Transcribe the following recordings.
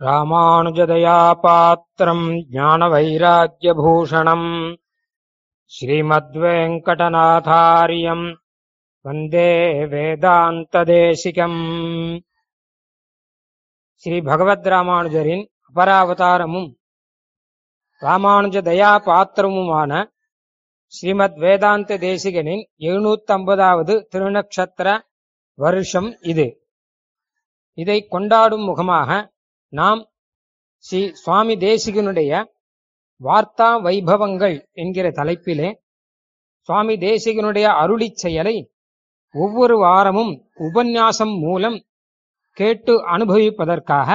ராமானுஜதயா பாத்திரம் ஞானவைராக்கியபூஷணம். ஸ்ரீமத்வேங்கடநாதாரியம் வந்தே வேதாந்ததேசிகம். ஸ்ரீ பகவத் ராமானுஜரின் அபராவதாரமும் ராமானுஜ தயா பாத்திரமுமான ஸ்ரீமத் வேதாந்த தேசிகனின் எழுநூத்தம்பதாவது திருநக்ஷத்திர வருஷம் இது. இதை கொண்டாடும் முகமாக நாம் ஸ்ரீ சுவாமி தேசிகனுடைய வார்த்தா வைபவங்கள் என்கிற தலைப்பிலே சுவாமி தேசிகனுடைய அருளிச் செயலை ஒவ்வொரு வாரமும் உபன்யாசம் மூலம் கேட்டு அனுபவிப்பதற்காக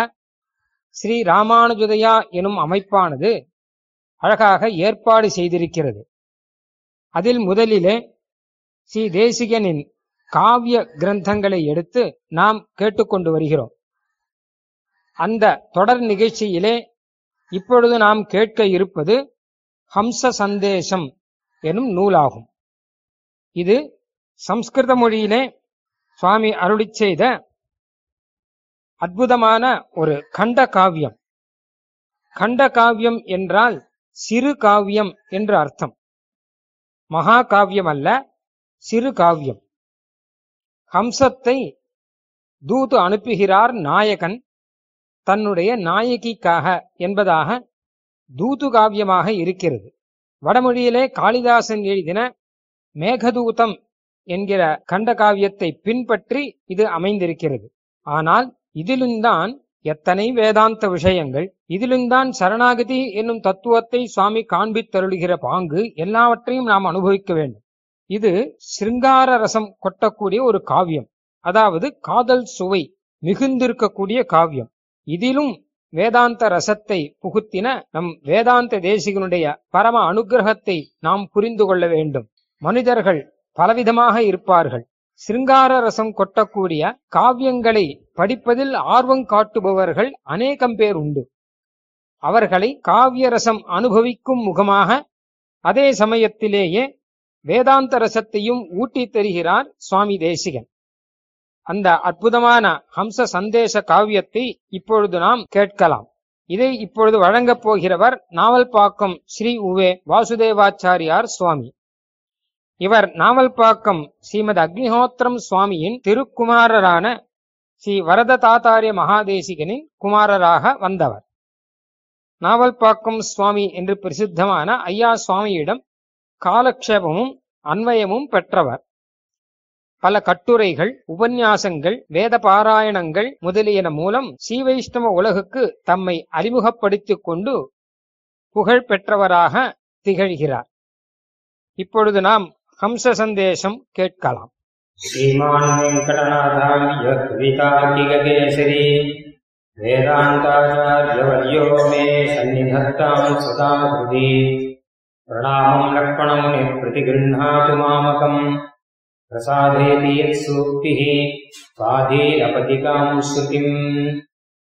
ஸ்ரீ ராமானுஜதயா எனும் அமைப்பானது அழகாக ஏற்பாடு செய்திருக்கிறது. அதில் முதலிலே ஸ்ரீ தேசிகனின் காவிய கிரந்தங்களை எடுத்து நாம் கேட்டுக்கொண்டு வருகிறோம். அந்த தொடர் நிகழ்ச்சியிலே இப்பொழுது நாம் கேட்க இருப்பது ஹம்ச சந்தேசம் எனும் நூலாகும். இது சம்ஸ்கிருத மொழியிலே சுவாமி அருளி செய்த அற்புதமான ஒரு கண்ட காவியம். கண்ட காவியம் என்றால் சிறு காவியம் என்று அர்த்தம். மகா காவியம் அல்ல சிறு காவியம். ஹம்சத்தை தூது அனுப்புகிறார் நாயகன் தன்னுடைய நாயகிக்காக என்பதாக தூது காவியமாக இருக்கிறது. வடமொழியிலே காளிதாசன் எழுதின மேகதூதம் என்கிற கண்ட காவியத்தை பின்பற்றி இது அமைந்திருக்கிறது. ஆனால் இதிலும்தான் எத்தனை வேதாந்த விஷயங்கள் இதிலும்தான் சரணாகதி என்னும் தத்துவத்தை சுவாமி காண்பித்தருளுகிற பாங்கு எல்லாவற்றையும் நாம் அனுபவிக்க வேண்டும். இது சிருங்கார ரசம் கொட்டக்கூடிய ஒரு காவியம் அதாவது காதல் சுவை மிகுந்திருக்கக்கூடிய காவியம். இதிலும் வேதாந்த ரசத்தை புகுத்தின நம் வேதாந்த தேசிகனுடைய பரம அனுகிரகத்தை நாம் புரிந்து கொள்ள வேண்டும். மனிதர்கள் பலவிதமாக இருப்பார்கள். சிருங்கார ரசம் கொட்டக்கூடிய காவியங்களை படிப்பதில் ஆர்வம் காட்டுபவர்கள் அநேகம் பேர் உண்டு. அவர்களை காவிய ரசம் அனுபவிக்கும் முகமாக அதே சமயத்திலேயே வேதாந்த ரசத்தையும் ஊட்டி தருகிறார் சுவாமி தேசிகன். அந்த அற்புதமான ஹம்ச சந்தேச காவியத்தை இப்பொழுது நாம் கேட்கலாம். இதை இப்பொழுது வழங்கப் போகிறவர் நாவல்பாக்கம் ஸ்ரீ உவே வாசுதேவாச்சாரியார் சுவாமி. இவர் நாவல்பாக்கம் ஸ்ரீமத் அக்னிஹோத்திரம் சுவாமியின் திருக்குமாரரான ஸ்ரீ வரத தாத்தாரிய மகாதேசிகனின் குமாரராக வந்தவர். நாவல்பாக்கம் சுவாமி என்று பிரசித்தமான ஐயா சுவாமியிடம் காலக்ஷேபமும் அன்வயமும் பெற்றவர். பல கட்டுரைகள் உபன்யாசங்கள் வேத பாராயணங்கள் முதலியன மூலம் சீவைஷ்ணவ உலகுக்கு தம்மை அறிமுகப்படுத்திக் கொண்டு புகழ் பெற்றவராக திகழ்கிறார். இப்பொழுது நாம் ஹம்ச சந்தேசம் கேட்கலாம். ஸ்ரீமான் வெங்கடநாதாரிய கவிதார்த்திகேசரி சந்நிதத்தாம் சதா பிரணாமம் லக்ஷ்மணம் பிரதிகிருண்ணாது மாமகம். प्रसादेति यत्सूक्तिः स्वाधीनपतिकाम् श्रुतिम्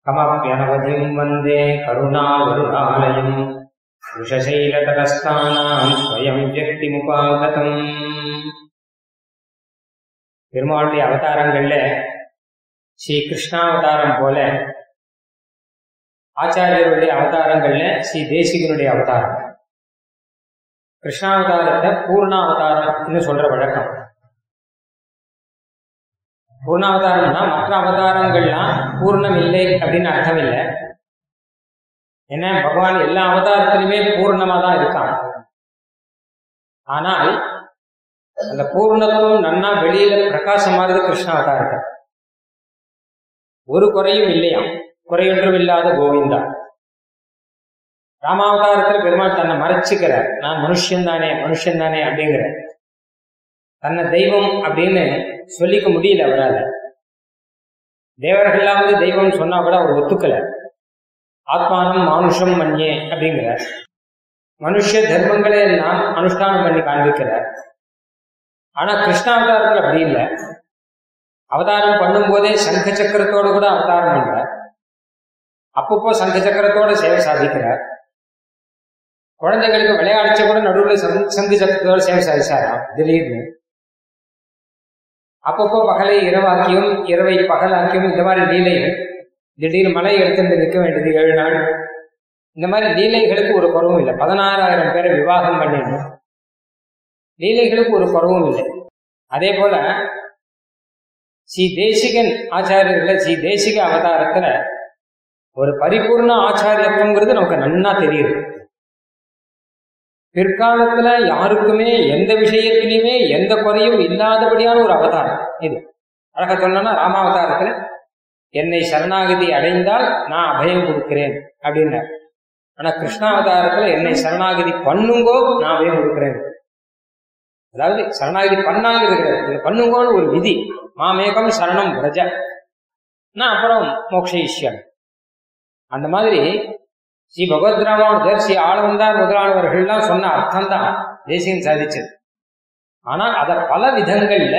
कमप्यनवधिम् वन्दे करुणावरुणालयम् वृषशैलतटस्थानाम् स्वयम् व्यक्तिमुपागतम् பெருமாளுடைய அவதாரங்கள்ல ஸ்ரீ கிருஷ்ணாவதாரம் போல ஆச்சாரியருடைய அவதாரங்கள்ல ஸ்ரீ தேசிகனுடைய அவதாரம் கிருஷ்ணாவதாரத்தை பூர்ணாவதாரம்னு சொல்ற வழக்கம் பூர்ணாவதாரம்னா மற்ற அவதாரங்கள்லாம் பூர்ணம் இல்லை அப்படின்னு அர்த்தம் இல்லை ஏன்னா பகவான் எல்லா அவதாரத்திலுமே பூர்ணமா தான் இருக்கான். ஆனால் அந்த பூர்ணத்துவம் நன்னா வெளியில பிரகாசமானது கிருஷ்ணாவதாரத்தை. ஒரு குறையும் இல்லையா குறையொன்றும் இல்லாத கோவிந்தா. ராமாவதாரத்துல பெருமாள் தன்னை மறைச்சுக்கிறார். நான் மனுஷன் தானே மனுஷன் தானே அப்படிங்கிற தன்னை தெய்வம் அப்படின்னு சொல்லிக்க முடியல அவரால். தேவர்கள்லாம் வந்து தெய்வம் சொன்னா கூட அவர் ஒத்துக்கல. ஆத்மானம் மானுஷம் மண்யே அப்படிங்கிறார். மனுஷ தர்மங்களை எல்லாம் அனுஷ்டானம் பண்ணி காண்பிக்கிறார். ஆனா கிருஷ்ணாவதாரத்துல அப்படி இல்லை. அவதாரம் பண்ணும்போதே சங்க சக்கரத்தோட கூட அவதாரம் பண்றார். அப்பப்போ சங்க சக்கரத்தோட சேவை சாதிக்கிறார். குழந்தைகளுக்கு விளையாடிச்ச கூட நடுவில் சங்கு சக்கரத்தோட சேவை சாதிச்சாராம் திடீர்னு. அப்பப்போ பகலை இரவாக்கியும் இரவை பகலாக்கியும் இந்த மாதிரி லீலைகள் திடீர்னு மலை எடுத்துட்டு நிற்க வேண்டியது ஏழு நாள். இந்த மாதிரி லீலைகளுக்கு ஒரு குறவும் இல்லை. பதினாறாயிரம் பேரை விவாகம் பண்ணிடணும் லீலைகளுக்கு ஒரு குறவும் இல்லை. அதே போல ஸ்ரீ தேசிகன் ஆச்சாரியர்கள் ஸ்ரீ தேசிக அவதாரத்துல ஒரு பரிபூர்ண ஆச்சாரியத்துவங்கிறது நமக்கு நன்னா தெரியுது. பிற்காலத்துல யாருக்குமே எந்த விஷயத்திலையுமே எந்த குறையும் இல்லாதபடியான ஒரு அவதாரம் இது. அழகா சொன்னா ராமாவதாரத்துல என்னை சரணாகதி அடைந்தால் நான் அபயம் கொடுக்கிறேன் அப்படின்னார். ஆனா கிருஷ்ணாவதாரத்துல என்னை சரணாகதி பண்ணுங்கோ நான் அபயம் கொடுக்கிறேன் அதாவது சரணாகதி பண்ணாங்கிறது கிடையாது பண்ணுங்கோன்னு ஒரு விதி. மாமேகம் சரணம் பிரஜ நான் அப்புறம் மோக்ஷயிஷ்யம் அந்த மாதிரி ஸ்ரீ பகவத் ராமானுஜர் ஸ்ரீ ஆளவந்தார் முதலானவர்கள்லாம் சொன்ன அர்த்தம் தான் தேசியம் சாதிச்சது. ஆனால் அதை பல விதங்கள்ல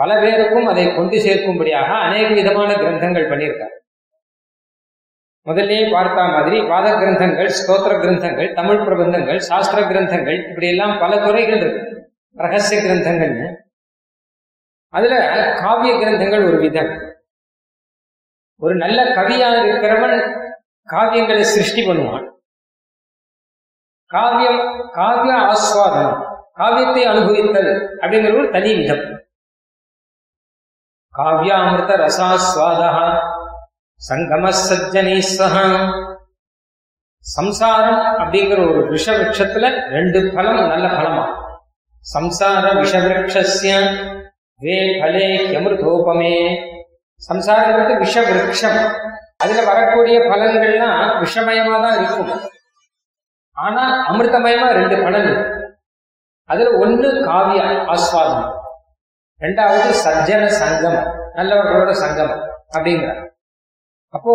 பல பேருக்கும் அதை கொண்டு சேர்க்கும்படியாக அநேக விதமான கிரந்தங்கள் பண்ணியிருக்கார் முதல்லயே பார்த்த மாதிரி வாத கிரந்தங்கள் ஸ்தோத்திர கிரந்தங்கள் தமிழ் பிரபந்தங்கள் சாஸ்திர கிரந்தங்கள் இப்படி எல்லாம் பல துறைகள் இருக்கு. ரகசிய கிரந்தங்கள்னு. அதுல காவிய கிரந்தங்கள் ஒரு விதம். ஒரு நல்ல கவியா இருக்கிறவன் காவியங்களை சிருஷ்டி பண்ணுவான். காவியம் காவிய ஆஸ்வாதனம் காவியத்தை அனுபவித்தல் அப்படிங்கிற ஒரு தனி விதம். காவியாமிருத ரசாஸ்வாதா சங்கம சஜ்ஜனை சகா சம்சாரம் அப்படிங்கிற ஒரு விஷவிருட்சத்துல ரெண்டு பலம் நல்ல பலமா. சம்சார விஷவிருட்சஸ்ய வே பலே அமிர்தோபமே சம்சாரங்கிறது விஷ அதுல வரக்கூடிய பலன்கள்லாம் விஷமயமா தான் இருக்கும். ஆனா அமிர்தமயமா ரெண்டு பலன் அதுல ஒண்ணு காவிய ஆஸ்வாதம். ரெண்டாவது சஜ்ஜன சங்கம் நல்லவர்களோட சங்கம் அப்படிங்கிற. அப்போ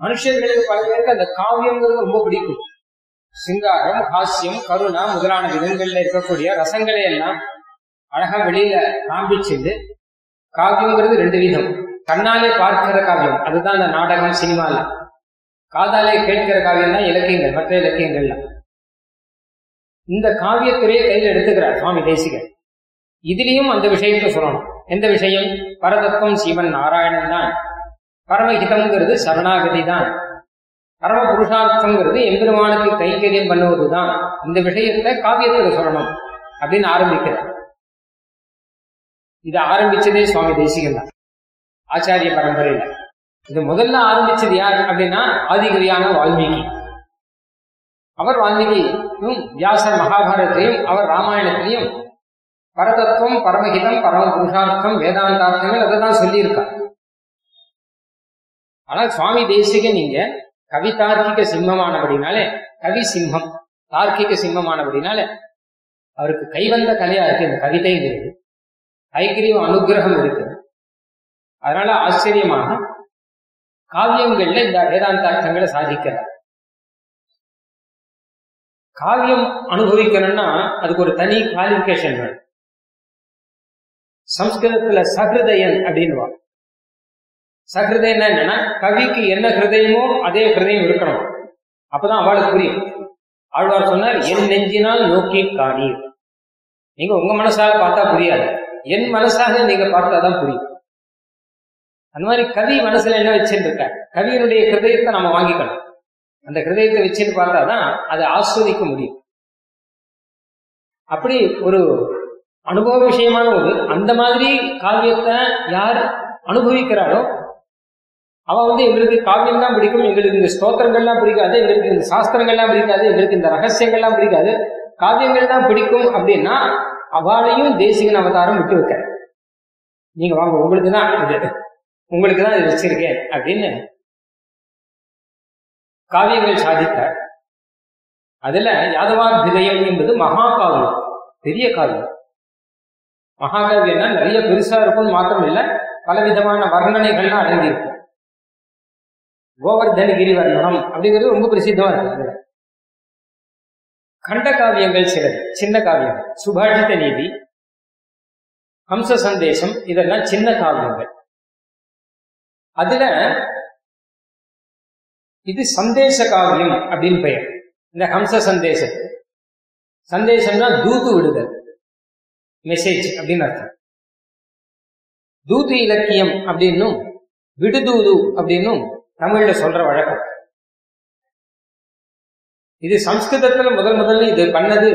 மனுஷர்களுக்கு பல பேருக்கு அந்த காவியங்கிறது ரொம்ப பிடிக்கும். சிங்காரம் ஹாஸ்யம் கருணா முதலான விதங்கள்ல இருக்கக்கூடிய ரசங்களை எல்லாம் அழகா வெளியில காண்பிச்சுட்டு காவியங்கிறது ரெண்டு விதம். கண்ணாலே பார்க்கிற காவியம். அதுதான் அந்த நாடகம் சினிமால. காதாலே கேட்கிற காவியம் தான் இலக்கியங்கள் மற்ற இலக்கியங்கள்லாம் இந்த காவியத்துறையை கையில் எடுத்துக்கிறார் சுவாமி தேசிகர். இதுலயும் அந்த விஷயத்தை சொல்லணும். எந்த விஷயம்? பரதத்துவம் சிவன் நாராயணன் தான். பரமஹிதம்ங்கிறது சரணாகதி தான். பரம புருஷார்த்தம்ங்கிறது எம்பெருமானுக்கு கைங்கரியம் பண்ணுவதுதான் இந்த விஷயத்தை காவியத்துல சொல்லணும் அப்படின்னு ஆரம்பிக்கிறார். இதை ஆரம்பிச்சதே சுவாமி தேசிகன் தான். ஆச்சாரிய பரம்பரையில இது முதல்ல ஆரம்பிச்சது யார் அப்படின்னா ஆதிகரியான வால்மீகி. அவர் வால்மீகியும் வியாசர் மகாபாரதத்தையும் அவர் ராமாயணத்திலையும் பரதத்துவம் பரமஹிதம் பரம புருஷார்த்தம் வேதாந்தார்த்தங்கள் அதை தான் சொல்லியிருக்கார். ஆனால் சுவாமி தேசிகன் நீங்க கவி தார்க்கிக சிம்மமானபடினாலே கவி சிம்மம் தார்க்கிக சிம்மமானபடினாலே அவருக்கு கைவந்த கலையா இருக்கு இந்த கவிதைங்கிறது. ஐக்கிரியம் அனுகிரகம் இருக்கு. அதனால ஆச்சரியமாக காவியங்கள்ல இந்த வேதாந்தார்த்தங்களை சாதிக்கிறார். காவியம் அனுபவிக்கணும்னா அதுக்கு ஒரு தனி குவாலிபிகேஷன் வேணும். சம்ஸ்கிருதத்துல சஹிருதயன் அப்படின்வா சஹிருதயன்னா என்னன்னா கவிக்கு என்ன ஹிருதயமோ அதே ஹிருதயம் இருக்கணும். அப்பதான் அவளுக்கு புரியும். ஆழ்வார் சொன்னார் என் நெஞ்சினால் நோக்கி காணீர். நீங்க உங்க மனசாக பார்த்தா புரியாது. என் மனசாக நீங்க பார்த்தாதான் புரியும். அந்த மாதிரி கவி மனசுல என்ன வச்சுட்டு கவியனுடைய கவியினுடைய ஹிருதயத்தை நம்ம வாங்கிக்கணும். அந்த ஹிருதயத்தை வச்சுட்டு பார்த்தாதான் அதை ஆஸ்வதிக்க முடியும். அப்படி ஒரு அனுபவ விஷயமான ஒரு அந்த மாதிரி காவியத்தை யார் அனுபவிக்கிறாரோ அவ வந்து எங்களுக்கு காவியம் தான் பிடிக்கும் எங்களுக்கு இந்த ஸ்தோத்திரங்கள்லாம் பிடிக்காது எங்களுக்கு இந்த சாஸ்திரங்கள்லாம் பிடிக்காது எங்களுக்கு இந்த ரகசியங்கள்லாம் பிடிக்காது. காவியங்கள் தான் பிடிக்கும் அப்படின்னா அவளையும் தேசிகன் அவதாரம் விட்டு வைக்க நீங்க வாங்க உங்களுக்கு தான் இது. உங்களுக்கு தான் இது வச்சிருக்கேன் அப்படின்னு காவியங்கள் சாதித்தார். அதுல யாதவாபிதயம் என்பது மகாகாவியம் பெரிய காவியம். மகாகாவியம்னா நிறைய பெருசா இருக்கும்னு மாத்திரம் இல்லை பலவிதமான வர்ணனைகள்லாம் அடங்கியிருக்கும். கோவர்தனகிரி வர்ணனம் அப்படிங்கிறது ரொம்ப பிரசித்தமா இருக்கு கண்ட காவியங்கள் சிலது சின்ன காவியங்கள். சுபாஷித நீதி ஹம்ச சந்தேசம் இதெல்லாம் சின்ன காவியங்கள். அதுல இது சந்தேச காவியம் அப்படின்னு பெயர். இந்த ஹம்ச சந்தேசம். சந்தேசம்னா தூது விடுதல். மெசேஜ் அப்படின்னு அர்த்தம். தூது இலக்கியம் அப்படின்னும் விடுதூது அப்படின்னும் தமிழ்ல சொல்ற வழக்கம். இது சம்ஸ்கிருதத்துல முதல் முதல்ல இது பண்ணது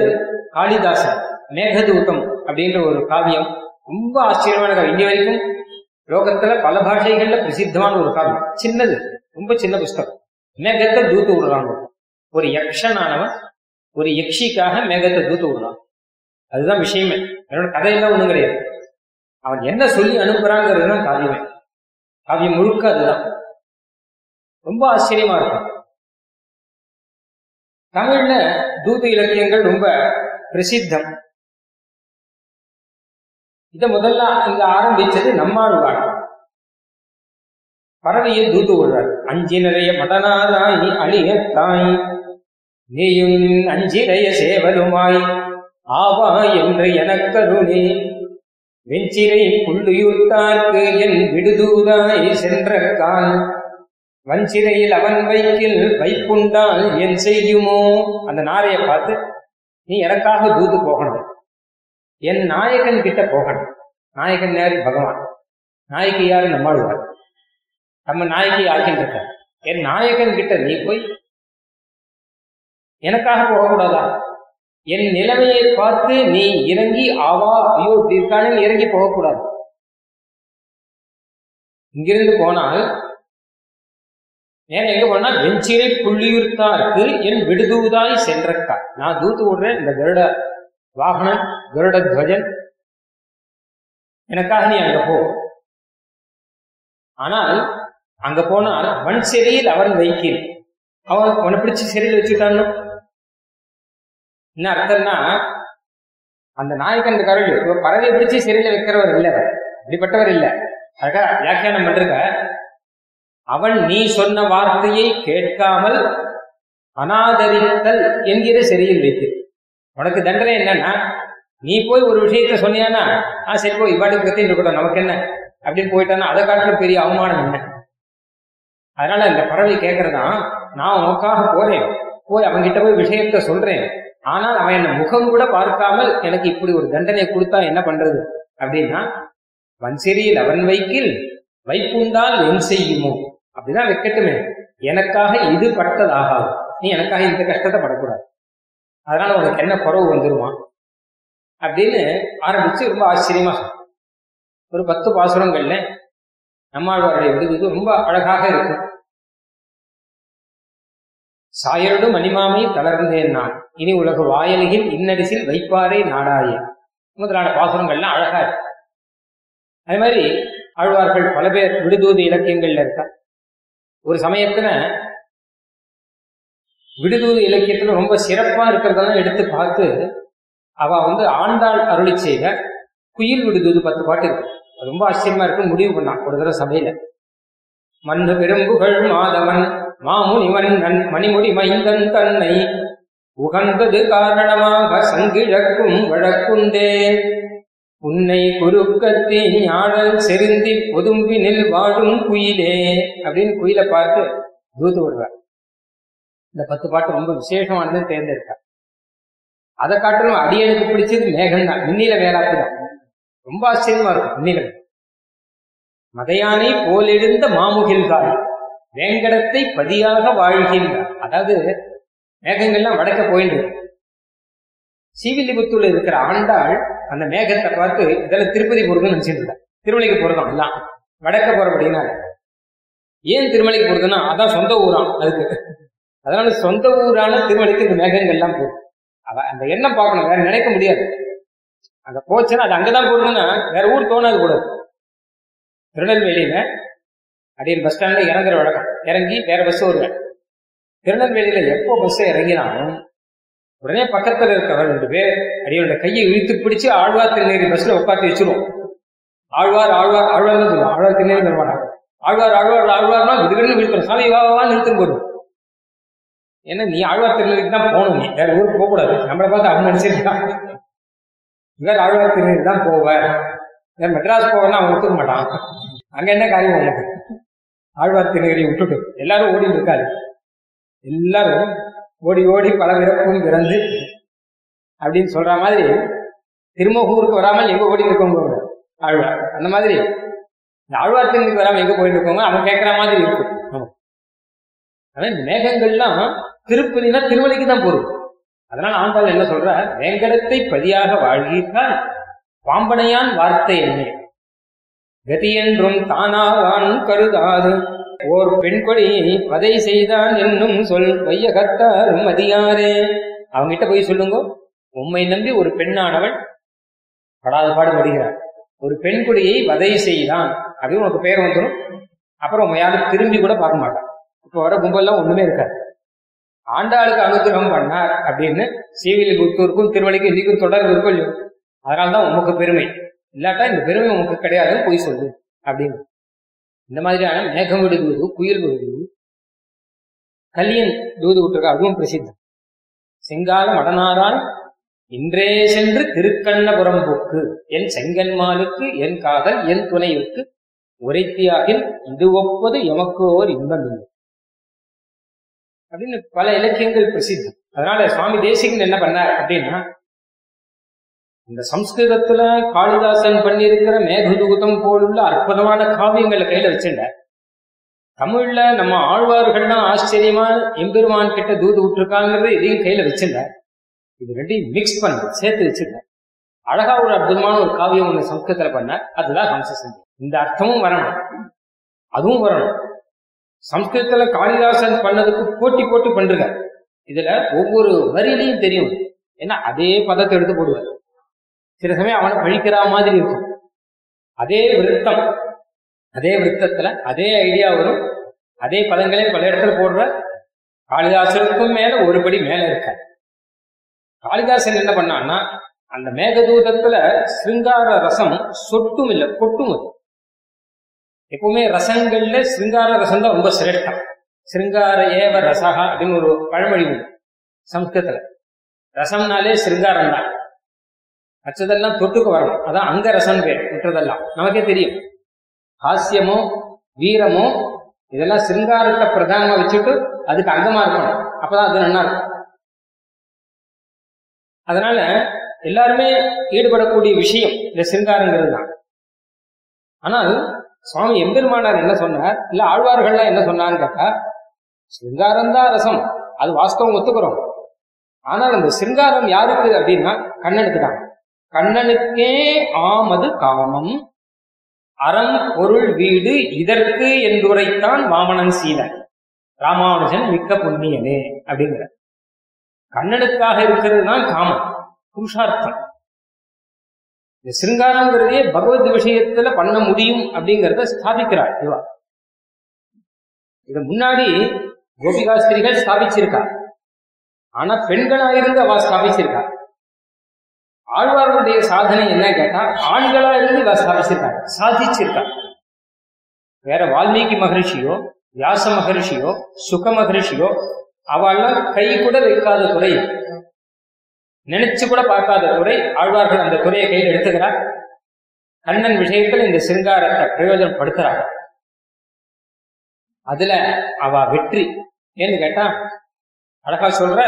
காளிதாசன் மேகதூதம் அப்படின்ற ஒரு காவியம். ரொம்ப ஆச்சரியமான காவியம். இன்னி வரைக்கும் லோகத்துல பல பாஷைகள்ல பிரசித்தமான ஒரு காவியம் சின்னது. ரொம்ப சின்ன புஸ்தகம். மேகத்தை தூத்து விடுறாங்க. ஒரு யக்ஷனானவன் ஒரு யக்ஷிக்காக மேகத்தை தூத்து விடுறான். அதுதான் விஷயமே. என்னோட கதையெல்லாம் ஒண்ணும் கிடையாது. அவன் என்ன சொல்லி அனுப்புறாங்கிறது தான் காவியமே. காவியம் முழுக்க அதுதான். ரொம்ப ஆச்சரியமா இருக்கும். தமிழ்ல தூது இலக்கியங்கள் ரொம்ப பிரசித்தம். இதை முதல்ல இங்க ஆரம்பிச்சது நம்மாழ்வார் பறவையை தூத்து விடுறார் அஞ்சி நிறைய மடனாராய் அழியத்தாய் நீயும் அஞ்சிறைய சேவலுமாய் ஆவா என்று எனக்கருணே வெஞ்சிரை புள்ளியூர்த்தார்க்கு என் விடுதூதாய் சென்ற கால் வஞ்சிரையில் அவன் வைக்கில் வைப்புண்டால் என் செய்யுமோ? அந்த நாரையை பார்த்து நீ எனக்காக தூது போகணும். என் நாயகன் கிட்ட போகணும். நாயகன் யாரு? பகவான். நாயகி யாரு? நம்மாழ்வார் நம்ம நாயகி ஆகின்ற என் நாயகன் கிட்ட நீ போய் எனக்காக போகக்கூடாதா? என் நிலைமையை பார்த்து நீ இறங்கி ஆவா. ஐயோ இப்படி இருக்கானு இறங்கி போகக்கூடாது. இங்கிருந்து போனால் ஏன் எங்க போனா வெஞ்சிரை புள்ளியூர்த்தாருக்கு என் விடுதூதாய் சென்றக்கா. நான் தூத்து விடுறேன் இந்த கருட வாகனம் கருடத்வஜன் எனக்காக நீ அங்க போ. ஆனால் அங்க போனால் வன் சிறையில் அவன் வைக்கில் அவன் உன்னை பிடிச்சு சிறையில் வச்சுட்டான்னு என்ன அர்த்தம்னா அந்த நாயகன் கருள் பறவை பிடிச்சு சிறையில் வைக்கிறவர் இல்லை அப்படிப்பட்டவர் இல்லை. அழகா வியாக்கியானம் பண்றத? அவன் நீ சொன்ன வார்த்தையை கேட்காமல் அனாதரித்தல் என்கிற சிறையில் வைத்து உனக்கு தண்டனை என்னன்னா நீ போய் ஒரு விஷயத்த சொன்னியானா ஆ சரி போய் இவ்வாட்டுக்கு பத்தி இருக்கட்டும் நமக்கு என்ன? அப்படின்னு போயிட்டானா அதை காட்டிலும் பெரிய அவமானம் என்ன? அதனால இந்த பறவை கேட்கறதா நான் உனக்காக போறேன். போய் அவன்கிட்ட போய் விஷயத்த சொல்றேன். ஆனால் அவன் என்ன முகம் கூட பார்க்காமல் எனக்கு இப்படி ஒரு தண்டனை கொடுத்தா என்ன பண்றது? அப்படின்னா வன்சிறியில் அவன் வைக்கில் வைப்புண்டால் என் செய்யுமோ? அப்படிதான் வைக்கட்டுமே. எனக்காக இது பட்டதாகாது. நீ எனக்காக இந்த கஷ்டத்தை படக்கூடாது. அதனால உனக்கு என்ன குறவு வந்துருவான் அப்படின்னு ஆரம்பிச்சு ரொம்ப ஆச்சரியமா ஒரு பத்து பாசுரங்கள்ல நம்மாழ்வாருடைய விடுவது ரொம்ப அழகாக இருக்கும். சாயரோடு மணிமாமி தளர்ந்தேன் நான். இனி உலக வாயலியில் இன்னரிசில் வைப்பாரே நாடாயே. முதலான பாசுரங்கள்லாம் அழகா இருக்கு. அதே மாதிரி ஆழ்வார்கள் பல பேர் விடுதூது இலக்கியங்கள்ல இருக்கா ஒரு சமயத்துல விடுதூது இலக்கியத்துல ரொம்ப சிறப்பா இருக்கிறதெல்லாம் எடுத்து பார்த்து அவ வந்து ஆண்டாள் அருளி செய்த குயில் விடுதூது பத்து பாட்டு இருக்கு. ரொம்ப ஆச்சரியமா இருக்கு முடிவு பண்ணான் ஒரு தடவை சபையில. மண்ணு பெரும்புகழ் மாதவன் மாமுனிவன் நன் மணிமுடி மைந்தன் தன்னை உகந்தது காரணமாக சங்கிழக்கும் வழக்குண்டே. உன்னை குறுக்கத்தி ஞாழல் செருந்தி பொதும்பினில் வாழும் குயிலே அப்படின்னு குயிலை பார்த்து தூது விடுறார் இந்த பத்து பாட்டு ரொம்ப விசேஷமானதுன்னு தேர்ந்தெடுத்தார். அதை காட்டிலும் அடியனுக்கு பிடிச்சது மேகம் தான் மின்னில வேளாப்பு தான் ரொம்ப ஆச்சரியமா இருக்கும் மின்னில. மதையானை போலெழுந்த மாமுகில்காய் வேங்கடத்தை பதியாக வாழ்கின்றார். அதாவது மேகங்கள்லாம் வடக்க போயிட்டு இருக்கு. இருக்கிற ஆண்டாள் அந்த மேகத்தை பார்த்து இதெல்லாம் திருப்பதி போறதுன்னு நினைச்சிருந்தார் திருமலைக்கு போறதும் எல்லாம் வடக்க போற அப்படின்னா ஏன் திருமலைக்கு போறதுன்னா அதான் சொந்த ஊராம் அதுக்கு. அதனால சொந்த ஊரான திருமலைக்கு இந்த மேகங்கள்லாம் போகும். அவ அந்த எண்ணம் பார்க்கணும் வேற நினைக்க முடியாது. அங்க போச்சுன்னா அது அங்கதான் போடணும்னா வேற ஊர் தோணாது கூடாது திருநெல்வேலியில அடியில் பஸ் ஸ்டாண்ட்ல இறங்குற வழக்கம். இறங்கி வேற பஸ் வருவேன். திருநெல்வேலியில எப்போ பஸ் இறங்கினாலும் உடனே பக்கத்துல இருக்கவர் ரெண்டு பேர் அடியோட கையை இழுத்து பிடிச்சு ஆழ்வார் திருநேரி பஸ்ல உட்காந்து வச்சிருவோம். ஆழ்வார் ஆழ்வார் ஆழ்வார் தான் சொல்லுவோம். ஆழ்வார் திருநேரி தர ஆழ்வார் ஆழ்வார் ஆழ்வார்னா விடுதலை விழுக்கிறோம் சாமி வா வா நிறுத்தும் ஏன்னா நீ ஆழ்வார் திருநெல்வேலிக்கு தான் போகணும். நீ வேற ஊருக்கு போகக்கூடாது. நம்மளை பார்த்து அவன் நினைச்சிருக்கான் இவர் ஆழ்வார் திருநெல்வேலி தான் போவார் வேற மெட்ராஸ் போவேன்னா அவன் ஒத்துக்க மாட்டான். அங்க என்ன காரியம் உனக்கு? ஆழ்வார் திருநெல்வேலி விட்டுட்டு எல்லாரும் ஓடி இருக்காது எல்லாரும் ஓடி ஓடி பல பிறப்பும் பிறந்து அப்படின்னு சொல்ற மாதிரி திருமகூருக்கு வராமல் எங்க ஓடி இருக்கவங்க ஆழ்வார். அந்த மாதிரி இந்த ஆழ்வார் திருநெறிக்கு வராமல் எங்க போயிட்டு இருக்கவங்க அவன் கேட்கற மாதிரி இருக்கும். ஆமா. ஆனா இந்த மேகங்கள்லாம் திருப்பதினா திருமலைக்கு தான் பொருள். அதனால ஆண்டாள் என்ன சொல்றார்? வேங்கடத்தை பதியாக வாழ்கிறான் பாம்பனையான் வார்த்தை என்ன? கதியென்றும் தானாவான் கருதாது. ஓர் பெண்கொடி பதை செய்தான் என்னும் சொல் வையகத்தாரும் மதியாரே. அவங்கிட்ட போய் சொல்லுங்க. உம்மை நம்பி ஒரு பெண்ணானவள் படாத பாடுபடுகிறார் ஒரு பெண்குடியை வதை செய்தான். அப்படின்னு உனக்கு பேர் வந்துடும் அப்புறம் உங்க யாரும் திரும்பி கூட பார்க்க மாட்டான். இப்போ வர கும்பல்லாம் ஒண்ணுமே இருக்காது. ஆண்டாளுக்கு அனுகிரகம் பண்ணார் அப்படின்னு சீவிலிபுத்தூருக்கும் திருவள்ளிக்கும் இன்னைக்கும் தொடர்பு இருக்கும் இல்லையோ? அதனால்தான் உமக்கு பெருமை. இல்லாட்டா இந்த பெருமை உமக்கு கிடையாது போய் சொல்லு அப்படின்னு. இந்த மாதிரியான மேகம் விடுதூது குயில் விடுதூது கலியன் தூது விட்டுருக்கா அதுவும் பிரசித்தம். செங்கால மடனாரால் இன்றே சென்று திருக்கண்ணபுரம் போக்கு. என் செங்கன்மாலுக்கு என் காதல் என் துணைவுக்கு உரைத்தியாகில் இது ஒப்பது எமக்கு ஓர் இன்பம் இல்லை அப்படின்னு பல இலக்கியங்கள் பிரசித்தம் அதனால சுவாமி தேசிகன் என்ன பண்ணார் அப்படின்னா இந்த சம்ஸ்கிருதத்துல காளிதாசன் பண்ணியிருக்கிற மேகதூதம் போலுள்ள அற்புதமான காவியங்களை கையில வச்சிருந்தார். தமிழ்ல நம்ம ஆழ்வார்கள்லாம் ஆச்சரியமா எம்பெருமான் கிட்ட தூது விட்டுருக்காங்கிறது இதையும் கையில வச்சிருந்தார். இது ரெண்டையும் மிக்ஸ் பண்ண சேர்த்து வச்சிருந்தார். அழகா ஒரு அற்புதமான ஒரு காவியம் ஒண்ணு சம்ஸ்கிருதத்துல பண்ணார். அதுதான் ஹம்சசந்தி இந்த அர்த்தமும் வரணும். அதுவும் வரணும். சம்ஸ்கிருதத்துல காளிதாசன் பண்ணதுக்கு போட்டி போட்டி பண்றார் இதுல ஒவ்வொரு வரியிலையும் தெரியும். ஏன்னா அதே பதத்தை எடுத்து போடுவார். சில சமயம் அவனை பழிக்கிற மாதிரி இருக்கும். அதே விருத்தம். அதே விருத்தத்துல அதே ஐடியா வரும். அதே பதங்களே பல இடத்துல போடுற காளிதாசனுக்கும் மேல ஒரு படி மேல இருக்க. காளிதாசன் என்ன பண்ணான்னா அந்த மேகதூதத்துல சிருங்கார ரசம் சொட்டும் இல்லை கொட்டும் அது. எப்பவுமே ரசங்கள்ல சிருங்கார ரசம் தான் ரொம்ப சிரேஷ்டம். சிருங்கார ஏவ ரசகா அப்படின்னு ஒரு பழமொழி உண்டு சம்ஸ்கிருதத்துல. ரசம்னாலே சிருங்காரம் தான் மற்றதெல்லாம் தொட்டுக்கு வரணும். அதான் அங்க ரசம் பேர் மற்றதெல்லாம். நமக்கே தெரியும். ஹாஸ்யமோ வீரமோ இதெல்லாம் சிருங்காரத்தை பிரதானமா வச்சுட்டு அதுக்கு அங்கமா இருக்கணும். அப்பதான் அது நல்லா இருக்கும். அதனால எல்லாருமே ஈடுபடக்கூடிய விஷயம் இந்த சிருங்காரங்கிறது தான். ஆனால் சுவாமி எம்பெருமானார் என்ன சொன்னார்? இல்ல ஆழ்வார்கள்லாம் என்ன சொன்னான்னு கேட்டா சிருங்காரம் தான் ரசம். அது வாஸ்தவம் ஒத்துக்கிறோம். ஆனால் அந்த சிங்காரம் யாருக்கு அப்படின்னா கண்ணனுக்கு தான் கண்ணனுக்கே ஆமது காமம். அறம் பொருள் வீடு இதற்கு என்றுரைத்தான் வாமனன் சீனன் ராமானுஜன் மிக்க புண்ணியனே அப்படிங்கிற கண்ணனுக்காக இருக்கிறது தான் காமம். புருஷார்த்தம். இந்த சிருங்காரங்கிறதே பகவத் விஷயத்துல பண்ண முடியும் அப்படிங்கறத ஸ்தாபிக்கிறாள் இவா. இது முன்னாடி கோபிகாஸ்திரிகள் ஸ்தாபிச்சிருக்கா ஆனா பெண்களா இருந்து அவ ஸ்தாபிச்சிருக்கா. ஆழ்வார்களுடைய சாதனை என்ன கேட்டா ஆண்களா இருந்து இவ ஸ்தாபிச்சிருக்காங்க. சாதிச்சிருக்கா. வேற வால்மீகி மகரிஷியோ வியாச மகரிஷியோ சுக மகரிஷியோ அவெல்லாம் கை கூட வைக்காத துறை. நினைச்சு கூட பார்க்காத துறை ஆழ்வார்கள் அந்த துறையை கையில் எடுத்துக்கிறார். கண்ணன் விஷயத்தில் இந்த சிங்காரத்தை பிரயோஜனப்படுத்துறாங்க அதுல அவ வெற்றி. ஏன்னு கேட்டா அழகா சொல்ற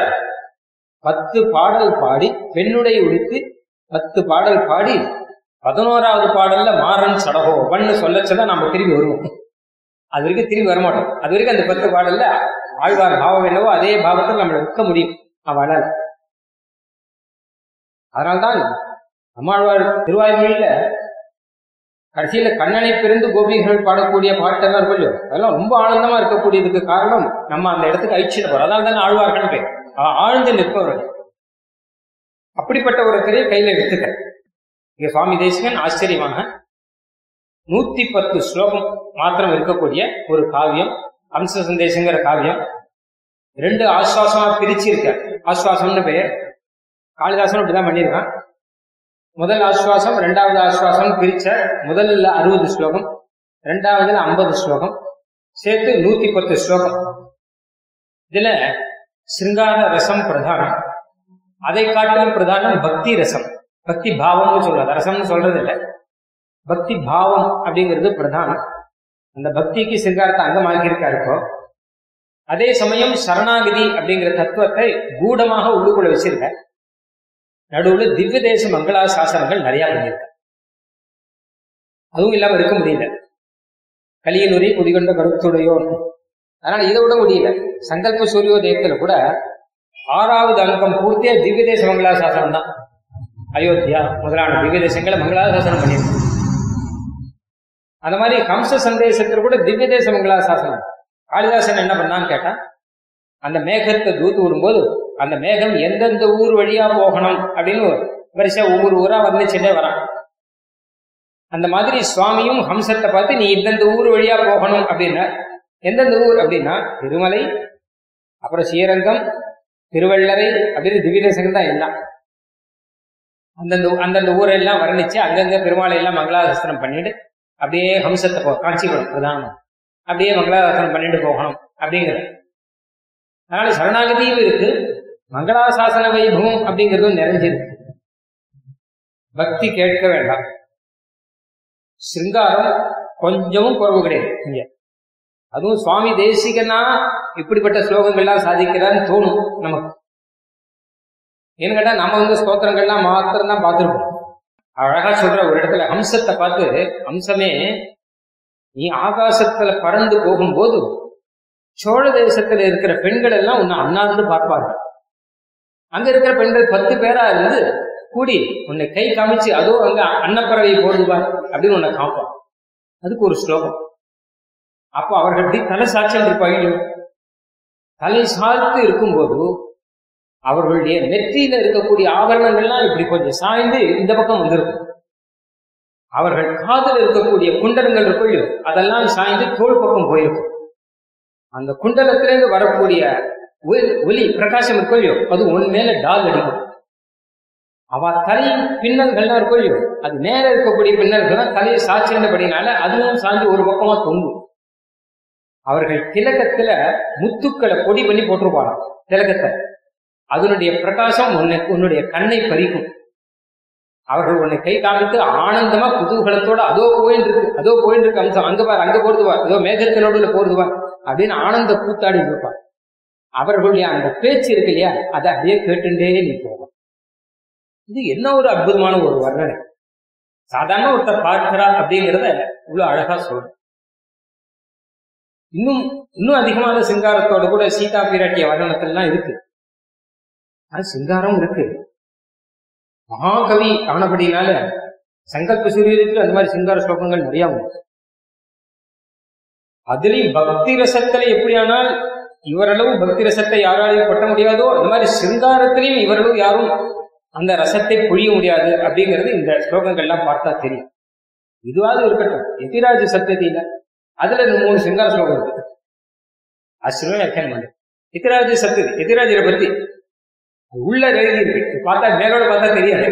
பத்து பாடல் பாடி பெண்ணுடை உடுத்தி பத்து பாடல் பாடி பதினோராவது பாடல்ல மாறன் சடகோவன் சொல்லச்சதான் நம்ம திரும்பி வருவோம். அது வரைக்கும் திரும்பி வரமாட்டோம். அது வரைக்கும் அந்த பத்து பாடல்ல ஆழ்வார் பாவம் என்னவோ அதே பாவத்தில் நம்மளை விற்க முடியும். அவளால். அதனால்தான் நம்மாழ்வார் திருவாய்மொழியில கடைசியில கண்ணனை பிறந்து கோபிகள் பாடக்கூடிய பாட்டெல்லாம் இருக்கும் இல்லையோ அதெல்லாம் ரொம்ப ஆனந்தமா இருக்கக்கூடியதுக்கு காரணம் நம்ம அந்த இடத்துக்கு ஐச்சிட போறோம். அதனால தான் ஆழ்வார்கள் பேர். ஆழ்ந்து நிற்பவர்கள். அப்படிப்பட்ட ஒரு திரையை கையில எடுத்துக்க. இங்க சுவாமி தேசிகன் ஆச்சரியமாக நூத்தி பத்து ஸ்லோகம் மாத்திரம் இருக்கக்கூடிய ஒரு காவியம் அம்ச சந்தேசங்கிற காவியம் ரெண்டு ஆஸ்வாசமா பிரிச்சிருக்க. ஆஸ்வாசம்னு பெயர். காளிதாசன் அப்படிதான் பண்ணியிருக்கான். முதல் ஆஸ்வாசம் ரெண்டாவது ஆஸ்வாசம் பிரிச்ச முதல்ல அறுபது ஸ்லோகம் ரெண்டாவதுல ஐம்பது ஸ்லோகம் சேர்த்து நூத்தி பத்து ஸ்லோகம். இதுல சிங்கார ரசம் பிரதானம். அதை காட்டிலும் பிரதானம் பக்தி ரசம். பக்தி பாவம்னு சொல்றது ரசம்னு சொல்றது இல்லை பக்தி பாவம் அப்படிங்கிறது பிரதானம். அந்த பக்திக்கு சிங்காரத்தை அங்கமாக்கியிருக்கா இப்போ. அதே சமயம் சரணாகதி அப்படிங்கிற தத்துவத்தை கூடமாக உள்ளுக்குள்ள வச்சிருக்க. நடுவுல திவ்ய தேச மங்களா சாசனங்கள் நிறைய பண்ணியிருக்காங்க. அதுவும் இல்லாம இருக்க முடியல. கலியனுரி குடிகொண்ட கருத்துடையோன் அதனால இதை விட முடியல. சங்கல்ப சூரியோதயத்துல கூட ஆறாவது அங்கம் பூர்த்தியா திவ்ய தேச மங்களாசாசனம் தான். அயோத்தியா முதலான திவ்ய தேசங்களை மங்களாசாசனம் பண்ணியிருக்காங்க. அந்த மாதிரி கம்ச சந்தேசத்துல கூட திவ்ய தேச மங்களாசாசனம் காளிதாசன் என்ன பண்ணான்னு கேட்டா அந்த மேகத்தை தூத்து விடும்போது அந்த மேகம் எந்தெந்த ஊர் வழியா போகணும் அப்படின்னு வரிசை ஒவ்வொரு ஊரா வந்துச்சுட்டே வரான். அந்த மாதிரி சுவாமியும் ஹம்சத்தை பார்த்து நீ இந்தந்த ஊர் வழியா போகணும் அப்படின்னா எந்தெந்த ஊர்? அப்படின்னா திருமலை அப்புறம் ஸ்ரீரங்கம் திருவள்ளரை அப்படின்னு திவ்யதேசங்கள் தான் எல்லாம். அந்தந்த அந்தந்த ஊரெல்லாம் வர்ணிச்சு அங்கங்க பெருமாளை எல்லாம் மங்களாசனம் பண்ணிட்டு அப்படியே ஹம்சத்தை போ காஞ்சிபுரம் பிரதானம் அப்படியே மங்களாசனம் பண்ணிட்டு போகணும் அப்படிங்கிற. அதனால சரணாகதியும் இருக்கு. மங்களாசாசன வைபவம் அப்படிங்கிறதும் நிறைஞ்சிருக்கு. பக்தி கேட்க வேண்டாம். சிங்காரம் கொஞ்சமும் குறவு கிடையாது. இங்க. அதுவும் சுவாமி தேசிகனா இப்படிப்பட்ட ஸ்லோகங்கள்லாம் சாதிக்கிறான்னு தோணும் நமக்கு. ஏன்னு கேட்டா நம்ம வந்து ஸ்தோத்திரங்கள்லாம் மாத்திரம் தான் பார்த்துருப்போம். அழகா சொல்ற ஒரு இடத்துல அம்சத்தை பார்த்து அம்சமே நீ ஆகாசத்துல பறந்து போகும்போது சோழ தேசத்துல இருக்கிற பெண்கள் எல்லாம் உன்னை அண்ணாந்து பார்ப்பார்கள். அங்க இருக்கிற பெண்கள் பத்து பேரா இருந்து கூடி உன்னை கை காமிச்சு அதோ அங்க அன்னப்பறவை போடுது அப்படின்னு உன்னை காப்பான் அதுக்கு ஒரு ஸ்லோகம். அப்போ அவர்கள் எப்படி தலை சாட்சியம் இருப்பாங்க தலை சாய்த்து இருக்கும்போது அவர்களுடைய நெற்றியில இருக்கக்கூடிய ஆபரணங்கள்லாம் இப்படி கொஞ்சம் சாய்ந்து இந்த பக்கம் வந்திருக்கும். அவர்கள் காதில் இருக்கக்கூடிய குண்டலங்கள் இருக்குள்ளோ அதெல்லாம் சாய்ந்து தோல் பக்கம் போயிருக்கும். அந்த குண்டலத்திலிருந்து வரக்கூடிய ஒலி- ஒலி பிரகாசம் இருக்குள்ளோ அது உன் மேல டால் அடிக்கும். அவ தலை பின்னல்கள்லாம் இருக்குள்ளோ அது நேர இருக்கக்கூடிய பின்னல்கள் தான் தலையை சாய்ச்சிருந்தபடினால அதுவும் சாய்ந்து ஒரு பக்கமா தொங்கும். அவர்கள் திலகத்துல முத்துக்களை பொடி பண்ணி போட்டிருப்பாங்க திலகத்தை. அதனுடைய பிரகாசம் உன்னை உன்னுடைய கண்ணை பறிக்கும். அவர்கள் உன்னை கை காமித்து ஆனந்தமா குதூகலத்தோட அதோ போயின்னு இருக்கு அதோ போயின்னு இருக்கு அம்சம் அங்க பார் அங்க போறது ஏதோ அதோ மேகத்தினோடுல அப்படின்னு ஆனந்த கூத்தாடி இருப்பார் அவர்களுடைய அந்த பேச்சு இருக்கு இல்லையா? அதை அப்படியே கேட்டுட்டே நீ போகும் இது என்ன ஒரு அற்புதமான ஒரு வர்ணனை? சாதாரண ஒருத்தர் பார்க்கிறா அப்படிங்கிறத இவ்வளவு அழகா சொல்ற இன்னும் இன்னும் அதிகமான சிங்காரத்தோட கூட சீதா பிராட்டிய வர்ணனத்திலாம் இருக்கு. அது சிங்காரம் இருக்கு. மகாகவி ஆனபடினால சங்கல்ப சூரியத்தில் அந்த மாதிரி சிங்கார ஸ்லோகங்கள் நிறைய உண்டு அதுலயும் பக்தி ரசத்துல எப்படியானால் இவரளவு பக்தி ரசத்தை யாராலையும் கொட்ட முடியாதோ அந்த மாதிரி சிங்காரத்திலையும் இவரளவு யாரும் அந்த ரசத்தை புழிய முடியாது அப்படிங்கிறது இந்த ஸ்லோகங்கள்லாம் பார்த்தா தெரியும். இதுவாவது இருக்கட்டும். எதிராஜ சத்ததியில அதுல மூணு சிங்கார ஸ்லோகம் இருக்கு. ஆச்சரியம் வியாக்கியானம் பண்ணு. எதிராஜ சத்ததி எதிராஜரை பத்தி. உள்ள எழுதி இருக்கு. பார்த்தா மேலோட பார்த்தா தெரியாது.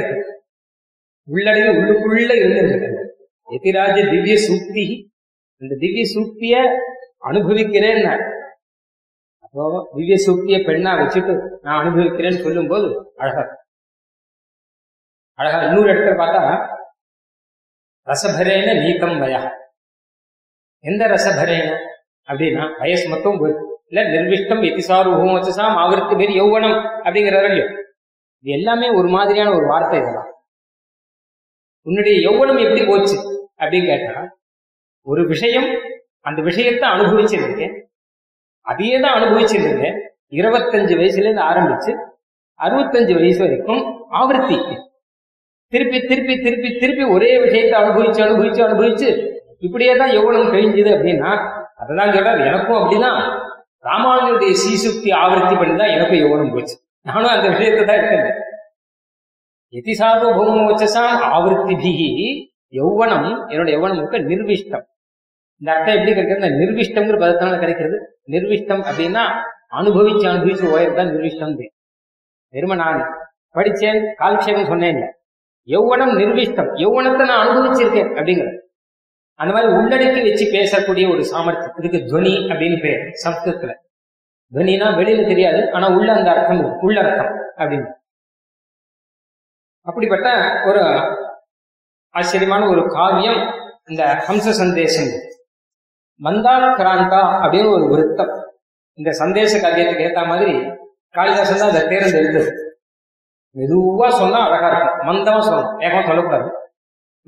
உள்ளடங்கி உள்ளுக்குள்ள இருந்து எதிராஜ திவ்ய சூக்தி. இந்த திவ்ய சூக்திய அனுபவிக்கிறேன்னு திவ்ய சூக்திய பெண்ணா வச்சுட்டு நான் அனுபவிக்கிறேன்னு சொல்லும்போது அழகா அழகா இன்னொரு இடத்துல பார்த்தா ரசபரேன நீக்கம் வயா எந்த ரசபரேன அப்படின்னா வயசு மட்டும் போயிருக்கு இல்ல நிர்விஷ்டம் எதிசாரூபம் வச்சசாம் அவருக்கு பேர் யௌவனம் அப்படிங்கிறாரு இது எல்லாமே ஒரு மாதிரியான ஒரு வார்த்தை இதெல்லாம். உன்னுடைய யௌவனம் எப்படி போச்சு அப்படின்னு கேட்டா ஒரு விஷயம் அந்த விஷயத்தை அனுபவிச்சிருக்கேன். அதையே தான் அனுபவிச்சிருந்தேன். இருபத்தஞ்சு வயசுல இருந்து ஆரம்பிச்சு அறுபத்தஞ்சு வயசு வரைக்கும் ஆவர்த்தி. திருப்பி திருப்பி திருப்பி திருப்பி ஒரே விஷயத்தை அனுபவிச்சு அனுபவிச்சு அனுபவிச்சு இப்படியே தான் எவ்வளவு கழிஞ்சுது அப்படின்னா அதெல்லாம் சொல்றாரு எனக்கும் அப்படிதான். ராமானுடைய சீசுக்தி ஆவர்த்தி பண்ணி தான் எனக்கும் எவ்வளவு போச்சு. நானும் அந்த விஷயத்தை தான் இருக்கேன். எதிசாதோ பூமம் ஆவர்த்தி பிகி யௌவனம் என்னோட யௌவனமுக்கு நிர்விஷ்டம். இந்த அர்த்தம் எப்படி கிடைக்கிறது இந்த நிர்விஷ்டம்ங்கிற பதத்தினால கிடைக்கிறது. நிர்விஷ்டம் அப்படின்னா அனுபவிச்சு அனுபவிச்சு ஓயர் தான் நிர்விஷ்டம் வெறும நான் படிச்சேன் காலக்ஷேபம் சொன்னேன் இல்ல. நிர்விஷ்டம் எவ்வளத்தை நான் அனுபவிச்சிருக்கேன் அப்படிங்கிறது. அந்த மாதிரி உள்ளடக்கி வச்சு பேசக்கூடிய ஒரு சாமர்த்தியம். இதுக்கு துவனி அப்படின்னு பேர் சம்ஸ்கிருதத்துல துவனினா வெளியில தெரியாது ஆனா உள்ள அந்த அர்த்தம் உள்ள உள்ளர்த்தம் அப்படின்னு. அப்படிப்பட்ட ஒரு ஆச்சரியமான ஒரு காவியம் இந்த ஹம்ச சந்தேசம் மந்தார கிராந்தா அப்படின்னு ஒரு விருத்தம். இந்த சந்தேச காவியத்துக்கு ஏத்த மாதிரி காளிதாசன் தான் அதை தேர்ந்தெடுத்தது மெதுவா சொன்னா அழகா இருக்கும். மந்தமா சொல்லணும். வேகமா சொல்லக்கூடாது.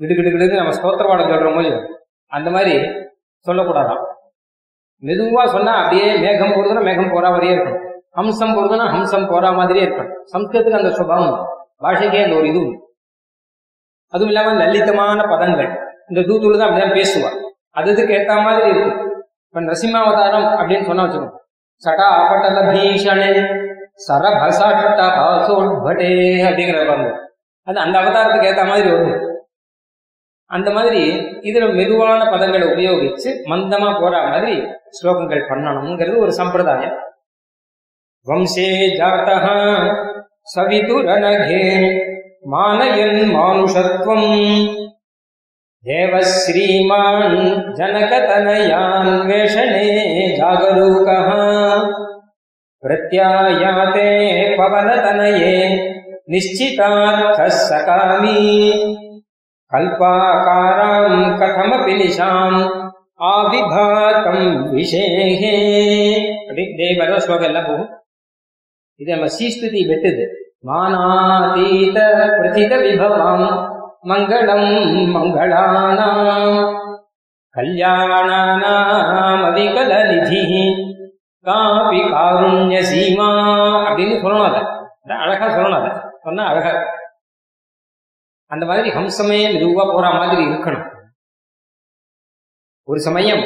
கிடு கிடு கிடுன்னு நம்ம ஸ்தோத்திரவாடம் சொல்ற போது அந்த மாதிரி சொல்லக்கூடாதாம் மெதுவா சொன்னா அப்படியே மேகம் போறதுன்னா மேகம் போறா மாதிரியே இருக்கும். ஹம்சம் போறதுன்னா ஹம்சம் போறா மாதிரியே இருக்கும். சம்ஸ்கிருதத்துக்கு அந்த சுபாவம் பாஷைக்கே அந்த ஒரு இது அதுவும் இல்லாம லலிதமான பதங்கள். இந்த தூத்துள்ள தான் அப்படிதான் பேசுவான் அது இதுக்கு ஏத்த மாதிரி இருக்கும் இப்ப நரசிம்மாவதாரம் அப்படின்னு சொன்னா வச்சுக்கோங்க. சடா பட்டல பீஷணே சரபசட்ட அப்படிங்கிற பாருங்க அது அந்த அவதாரத்துக்கு ஏத்த மாதிரி வரும். அந்த மாதிரி இதுல மெதுவான பதங்களை உபயோகிச்சு மந்தமா போற மாதிரி ஸ்லோகங்கள் பண்ணணுங்கிறது ஒரு சம்பிரதாயம். வம்சே ஜாத்தா சவிதுரனகே மானயன் மானுஷத்வம். தேவ ஸ்ரீமான் ஜனகதனயான் வேஷணே ஜாகரூகः பிரத்யாயாதே பவனதனயே நிச்சிதார்த்தः சகாமி கல்பாகாராம் கதமபி நிஷாம் ஆவிபாத்தம் விஷேகே அப்படி தேவர ஸ்லோகம் எல்லாம் போகும் இது நம்ம சீஸ்துதி வெட்டுது மானாதீத பிரதித விபவாம் மங்களம் மங்களானாம் கல்யாணானாம் நிதி காபி காருண்ய சீமா அப்படின்னு சொல்லணும் அதை. அழகா சொல்லணும் அதை. சொன்னா அழகா அந்த மாதிரி ஹம்சமே மெதுவா போற மாதிரி இருக்கணும். ஒரு சமயம்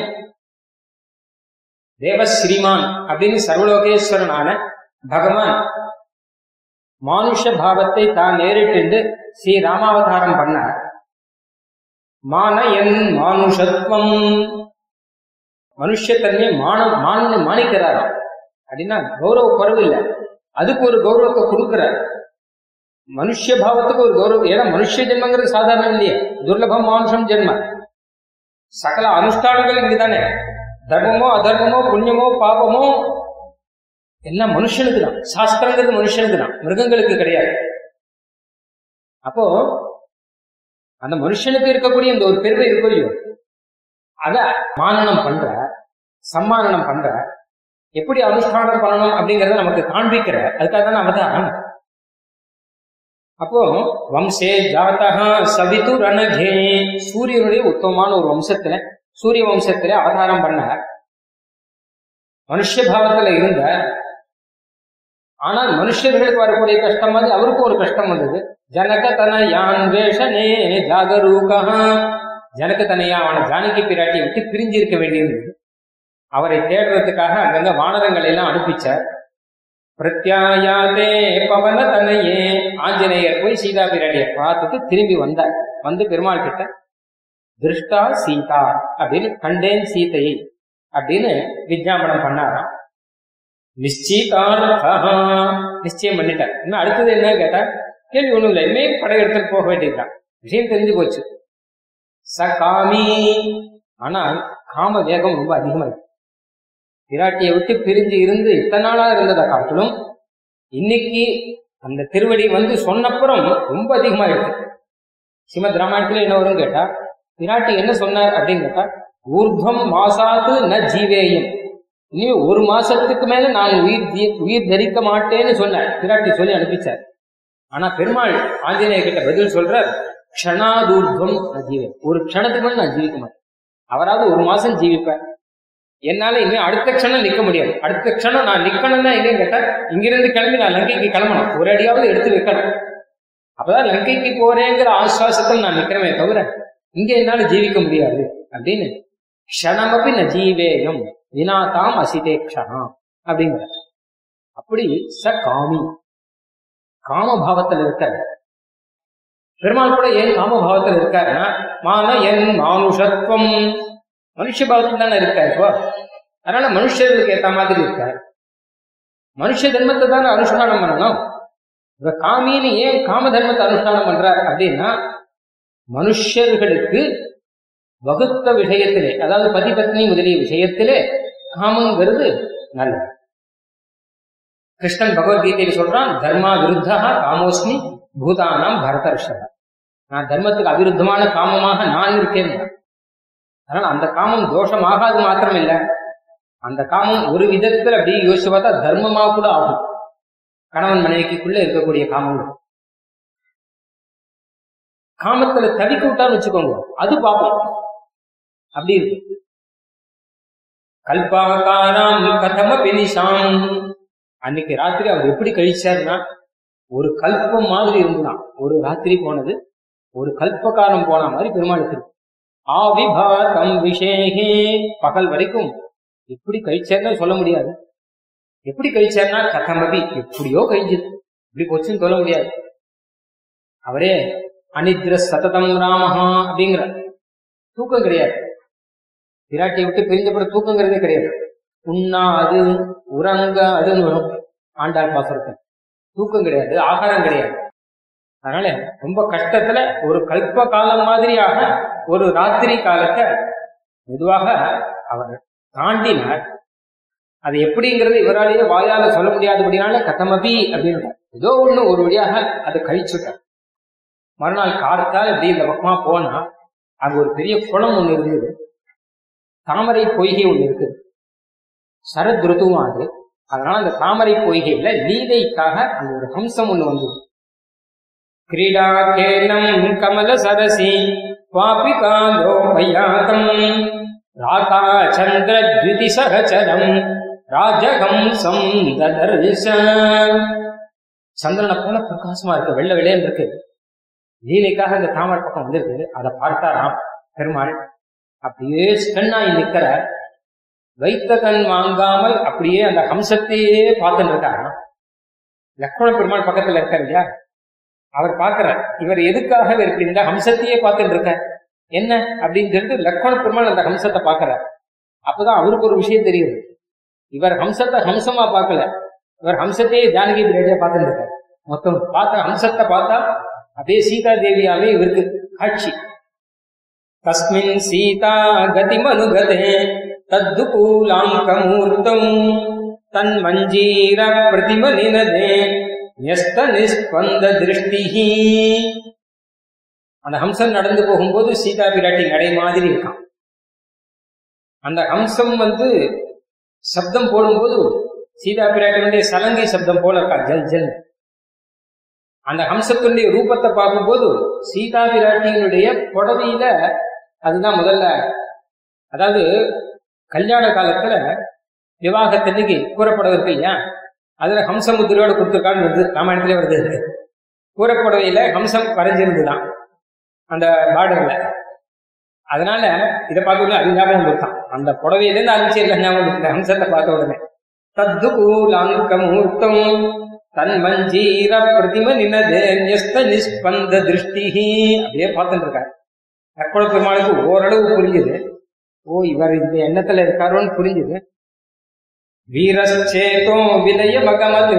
தேவ ஸ்ரீமான் அப்படின்னு சர்வலோகேஸ்வரனான பகவான் மானுஷ பாவத்தை தான் நேரிட்டு ஸ்ரீ ராமாவதாரம் பண்ணார் மானயன் மானுஷத்வம். மனுஷத்தன்மை மானம் மான்னு மாணிக்கிறார் அப்படின்னா கௌரவ குறவு இல்லை. அதுக்கு ஒரு கௌரவத்தை கொடுக்கிறார். மனுஷ பாவத்துக்கு ஒரு கௌரவம் ஏன்னா மனுஷ ஜென்மங்கிறது சாதாரணம் இல்லையே. துர்லபம் மானுஷம் ஜென்ம சகல அனுஷ்டானங்கள் இங்குதானே. தர்மமோ அதர்மமோ புண்ணியமோ பாபமோ எல்லாம் மனுஷனுக்கு தான் சாஸ்திரங்கிறது மனுஷனுக்கு தான் மிருகங்களுக்கு கிடையாது. அப்போ அந்த மனுஷனுக்கு இருக்கக்கூடிய இந்த ஒரு பெருமை இருக்கும் இல்லையோ? அத மானனம் பண்ற சம்மானனம் பண்ற எப்படி அனுஷ்டானம் பண்ணணும் அப்படிங்கறத நமக்கு காண்பிக்கிற அதுக்காக தான் அவதாரம் அப்போ வம்சே ஜாத்தகா சவிது ரணகே. சூரியனுடைய உத்தமமான ஒரு வம்சத்துல சூரிய வம்சத்துல அவதாரம் பண்ண மனுஷபாவத்துல இருந்த ஆனால் மனுஷர்களுக்கு வரக்கூடிய கஷ்டம் மாதிரி அவருக்கும் ஒரு கஷ்டம் வந்தது. ஜனக வேஷனே ஜாகரூகா ஜனகதனையா அவனை ஜானகி பிராட்டியை விட்டு பிரிஞ்சிருக்க வேண்டியிருந்தது. அவரை தேடுறதுக்காக அங்கங்க வானரங்களை எல்லாம் அனுப்பிச்சார். பிரத்யாயாதே பவன தனையே ஆஞ்சநேயர் போய் சீதா பிராட்டியை பார்த்துட்டு திரும்பி வந்தார். வந்து பெருமாள் கிட்ட திருஷ்டா சீதா அப்படின்னு கண்டேன் சீதையை அப்படின்னு விஜாபனம் பண்ணாராம். நிச்சயித்தார்த்தா நிச்சயம் பண்ணிட்டார். இன்னும் அடுத்தது என்ன கேட்டா கேள்வி ஒண்ணும் இல்லை. இனிமே படை போக வேண்டியதுதான். விஷயம் தெரிஞ்சு போச்சு. ச காமி ஆனால் காம வேகம் ரொம்ப அதிகமா இருக்கு பிராட்டியை விட்டு பிரிஞ்சு இருந்து இத்தனை நாளா இருந்ததை காட்டிலும் இன்னைக்கு அந்த திருவடி வந்து சொன்னப்புறம் ரொம்ப அதிகமா இருக்கு ஸ்ரீமத் ராமாயணத்துல என்ன வரும் கேட்டா பிராட்டி என்ன சொன்னார் அப்படின்னு கேட்டா ஊர்துவம் மாசாது ந ஜீவேயம். இனிமே ஒரு மாசத்துக்கு மேல நான் உயிர் உயிர் தரிக்க மாட்டேன்னு சொன்னார். பிராட்டி சொல்லி அனுப்பிச்சார். ஆனா பெருமாள் ஆஞ்சநேயர் கிட்ட பதில் சொல்றார் க்ஷணாதூர்துவம் நான் ஒரு க்ஷணத்துக்கு நான் ஜீவிக்க மாட்டேன். அவராவது ஒரு மாசம் ஜீவிப்பேன். என்னால இனிமே அடுத்த க்ஷணம் நிக்க முடியாது. அடுத்த க்ஷணம் நான் நிக்கணும்னா எங்கேயும் கேட்டா இங்கிருந்து கிளம்பி நான் லங்கைக்கு கிளம்பணும். ஒரு அடியாவது எடுத்து வைக்கணும். அப்பதான் லங்கைக்கு போறேங்கிற ஆஸ்வாசத்தில் நான் நிக்கிறமே தவிர இங்க என்னால ஜீவிக்க முடியாது. அப்படின்னு க்ஷணமபி ந ஜீவேயம் வினாதாம் அசிதே க்ஷணா அப்படிங்கிற அப்படி ச காமி. காமபாவத்தில் இருக்கார். பெருமாள் கூட ஏன் காமபாவத்தில் இருக்காருன்னா மான என் மானுஷத்துவம். மனுஷ பாவத்தில் தானே இருக்கார் இப்போ அதனால மனுஷர்களுக்கு ஏத்த மாதிரி இருக்கார். மனுஷ தர்மத்தை தானே அனுஷ்டானம் பண்ணணும். இப்ப காமின்னு ஏன் காம தர்மத்தை அனுஷ்டானம் பண்றார் அப்படின்னா மனுஷர்களுக்கு வகுத்த விஷயத்திலே அதாவது பதி பத்னி முதலிய விஷயத்திலே காமங்கிறது நல்லது. கிருஷ்ணன் பகவத்கீதையில் சொல்றான் தர்மா விருத்தா காமோஸ்மி பூதானாம் பரதர்ஷக நான் தர்மத்துக்கு அவிருத்தமான காமமாக நான் இருக்கேன். அதனால அந்த காமம் தோஷமாகாது மாத்திரம் இல்லை அந்த காமம் ஒரு விதத்துல அப்படி யோசிச்சு பார்த்தா தர்மமா கூட ஆகும். கணவன் மனைவிக்குள்ள இருக்கக்கூடிய காமங்கள். காமத்துல தவிக்க விட்டான்னு வச்சுக்கோங்க. அது பாப்போம் அப்படி இருக்கு. கல்பாகாராம் கதம பினிஷாம் அன்னைக்கு ராத்திரி அவர் எப்படி கழிச்சாருன்னா ஒரு கல்பம் மாதிரி இருந்தான் ஒரு ராத்திரி போனது ஒரு கல்பகாரம் போன மாதிரி பெருமாளுக்கு இருக்கு. ஆவிபாதம் விஷேகே. பகல் வரைக்கும் எப்படி கழிச்சாருன்னு சொல்ல முடியாது. எப்படி கழிச்சாருன்னா கதமபி எப்படியோ கழிஞ்சது. இப்படி போச்சுன்னு சொல்ல முடியாது. அவரே அனித்ர சததம் ராமஹா அப்படிங்கிற தூக்கம் கிடையாது. பிராட்டியை விட்டு பிரிஞ்சப்பட தூக்கங்கிறதே கிடையாது. உண்ணாது உறங்க அதுன்னு வரும் ஆண்டாள் பாசுரத்தை. தூக்கம் கிடையாது ஆகாரம் கிடையாது. அதனால ரொம்ப கஷ்டத்துல ஒரு கல்ப காலம் மாதிரியாக ஒரு ராத்திரி காலத்தை மெதுவாக அவர் தாண்டினார். அது எப்படிங்கிறது இவராலேயே வாயால சொல்ல முடியாதபடினால கத்தமபி அப்படின்னு ஏதோ ஒண்ணு ஒரு வழியாக அதை கழிச்சுட்டார். மறுநாள் காலத்தால் இப்படி இந்த பக்கமா போனா அங்க ஒரு பெரிய குளம் ஒண்ணு இருந்தது. தாமரை பொய்கை ஒண்ணு இருக்குது. சரத் ருத்துவம் அது. அதனால அந்த தாமரை பொய்கையில லீலைக்காக அந்த ஒரு ஹம்சம் ஒண்ணு வந்தது. கிரீடா கேலம் கமல சரசி வாபி காலோ ராதா சந்திர த்விதி சகச்சரம் ராஜஹம்சம் ததர்ஷ. சந்திரனை போல பிரகாசமா இருக்கு வெள்ள வெள்ளையன் இருக்கு. லீலைக்காக அந்த தாமரை பக்கம் வந்திருக்கு. அதை பார்த்தாராம் பெருமாள் அப்படியே ஸ்டன்னாய் நிக்கிற வைத்த கண் வாங்காமல் அப்படியே அந்த ஹம்சத்தையே பார்த்துட்டு இருக்காராம் லக்ஷ்மண பெருமாள் பக்கத்துல இருக்கார் இல்லையா? அவர் பார்க்கிறார் இவர் எதுக்காக இவர் இந்த ஹம்சத்தையே பார்த்துட்டு இருக்க? என்ன அப்படின்னு சொல்லிட்டு லக்ஷ்மண பெருமாள் அந்த ஹம்சத்தை பார்க்கிறார். அப்பதான் அவருக்கு ஒரு விஷயம் தெரியுது. இவர் ஹம்சத்தை ஹம்சமா பார்க்கல. இவர் ஹம்சத்தையே ஜானகி பிரியாடியா பார்த்துட்டு இருக்கார். மொத்தம் பார்த்த ஹம்சத்தை பார்த்தா அப்படியே சீதா தேவியாவே இவருக்கு காட்சி. தஸ்மின் சீதா கதிமனுகதே. தத்துகூலாங்கமூர்த்தம் தன் மஞ்சீர பிரதிம நியஸ்த நிஸ்பந்த திருஷ்டிஹி அந்த ஹம்சம் நடந்து போகும்போது சீதா பிராட்டி நடை மாதிரி இருக்கான். அந்த ஹம்சம் வந்து சப்தம் போடும்போது சீதா பிராட்டினுடைய சலங்கை சப்தம் போல இருக்கா ஜல் ஜல். அந்த ஹம்சத்தினுடைய ரூபத்தை பார்க்கும்போது சீதா பிராட்டியினுடைய புடவையில அதுதான் முதல்ல அதாவது கல்யாண காலத்துல விவாகத்தன்னைக்கு கூறப்படவை இருக்கு இல்லையா? அதுல ஹம்சமுத்திரையோட கொடுத்துருக்கான்னு வருது ராமாயணத்திலே வருது. கூறப்படவையில ஹம்சம் வரைஞ்சிருந்துதான் அந்த பார்டர்ல அதனால இதை பார்த்த உடனே அது ஞாபகம் கொடுத்தான் அந்த புடவையிலேருந்து ஆரம்பிச்சு எல்லாம் ஞாபகம் கொடுத்தேன் ஹம்சத்தை பார்த்த உடனே. தத்து கூலங்கமூர்த்தமும் தன் மஞ்சீர பிரதிம நினதே நிஷ்பந்த நிஸ்பந்த திருஷ்டி அப்படியே பார்த்துட்டு இருக்காரு. அற்புத பெருமாளுக்கு ஓரளவு புரிஞ்சுது. ஓ இவர் இந்த எண்ணத்துல இருக்காரோன்னு புரிஞ்சுது. வீரச்சேதோ விலய மகமது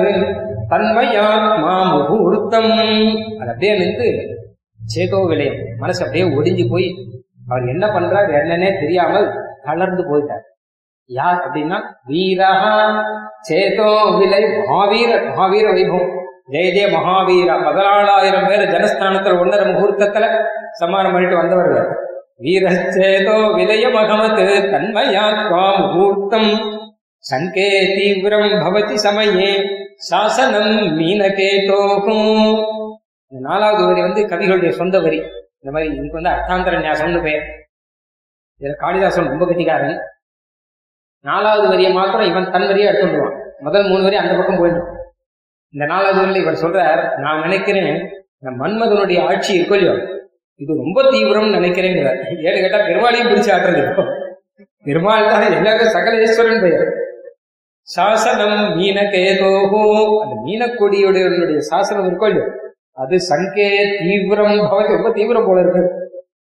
தன்மயாத்மா முகூர்த்தம். அது அப்படியே நின்று சேதோ விலயம். மனசு அப்படியே ஒடிஞ்சு போய் அவர் என்ன பண்றார் என்னன்னே தெரியாமல் தளர்ந்து போயிட்டார். யார் அப்படின்னா வீரா சேதோ விலை மகாவீர மகாவீர வைபவம். ஜெய ஜெய மகாவீரா. பதினாலாயிரம் பேர் ஜனஸ்தானத்துல ஒன்னரை முகூர்த்தத்துல சம்மானம் பண்ணிட்டு வந்தவர்கள். வீரச்சேதோ விலய மகமத் தன்மயாத்மா முகூர்த்தம் சங்கே தீவிரம் பவதி சமயே சாசனம் மீனகேதோகும் இந்த நாலாவது வரி வந்து கவிகளுடைய சொந்த வரி. இந்த மாதிரி இதுக்கு வந்து அர்த்தாந்தர ஞாசம்னு பெயர். இதுல காளிதாசன் ரொம்ப கட்டிக்காரன். நாலாவது வரியை மாத்திரம் இவன் தன் வரியை எடுத்துடுவான் முதல் மூணு வரி அந்த பக்கம் போயிடும். இந்த நாலாவது வரியில இவர் சொல்றார் நான் நினைக்கிறேன் இந்த மன்மதனுடைய ஆட்சி இருக்கோ இல்லையோ? இது ரொம்ப தீவிரம்னு நினைக்கிறேங்கிறார். ஏன்னு கேட்டா பெருமாளையும் பிடிச்சு ஆடுறது இப்போ. பெருமாள் தான் எல்லாருக்கும் சகலேஸ்வரன் பெயர். சாசனம் மீனகேதோகோ அந்த மீனக்கொடியுடைய சாசனம் இருக்கோ இல்லையோ? அது சங்கே தீவிரம் பவதி ரொம்ப தீவிரம் போல இருக்கு.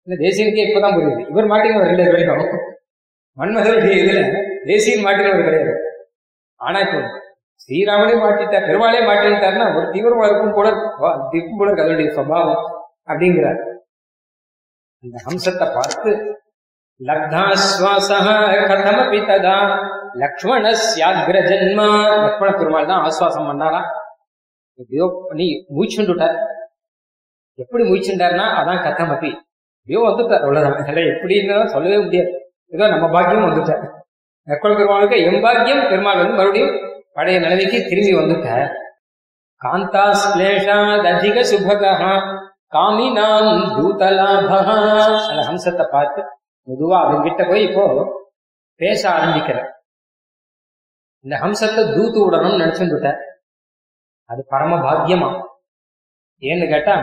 இந்த தேசியனுக்கே இப்பதான் புரியுது. இவர் மாட்டினவர் இல்லை இது வரைக்கும் மன்மதனுடைய இதுல தேசியன் மாட்டினவர் கிடையாது. ஆனா இப்போ ஸ்ரீராமனே மாட்டிட்டார் பெருமாளே மாட்டிட்டாருன்னா ஒரு தீவிரமா இருக்கும் போல இருக்கும் போல இருக்கு. அதனுடைய சுவாவம் அப்படிங்கிறார். அந்த ஹம்சத்தை பார்த்து லப்தாஸ்வாசா கதமபி ததா லக்ஷ்மணஸ்யாகிர ஜென்மா லக்ஷ்மண பெருமாள் தான் ஆஸ்வாசம் பண்ணாரா? எப்படியோ பண்ணி மூச்சுண்டுட்டார் எப்படி மூச்சுண்டார்னா அதான் கதமபி. எப்படியோ வந்துட்டார் அவ்வளவுதான். இதெல்லாம் எப்படின்னு சொல்லவே முடியாது. ஏதோ நம்ம பாக்கியம் வந்துட்டார் லக்ஷ்மண பெருமாளுக்கு எம்பாக்கியம் பெருமாள் வந்து மறுபடியும் பழைய நிலைமைக்கு திரும்பி வந்துட்டார் காந்தா ஸ்லேஷாத் அதிக சுபகா காமினாம் தூதலாபா அந்த ஹம்சத்தை பார்த்து மெதுவா அவன் கிட்ட போய் இப்போ பேச ஆரம்பிக்கிற இந்த ஹம்சத்தை தூத்து விடணும்னு நினைச்சுட்டு அது பரம பாக்கியமா? ஏன்னு கேட்டா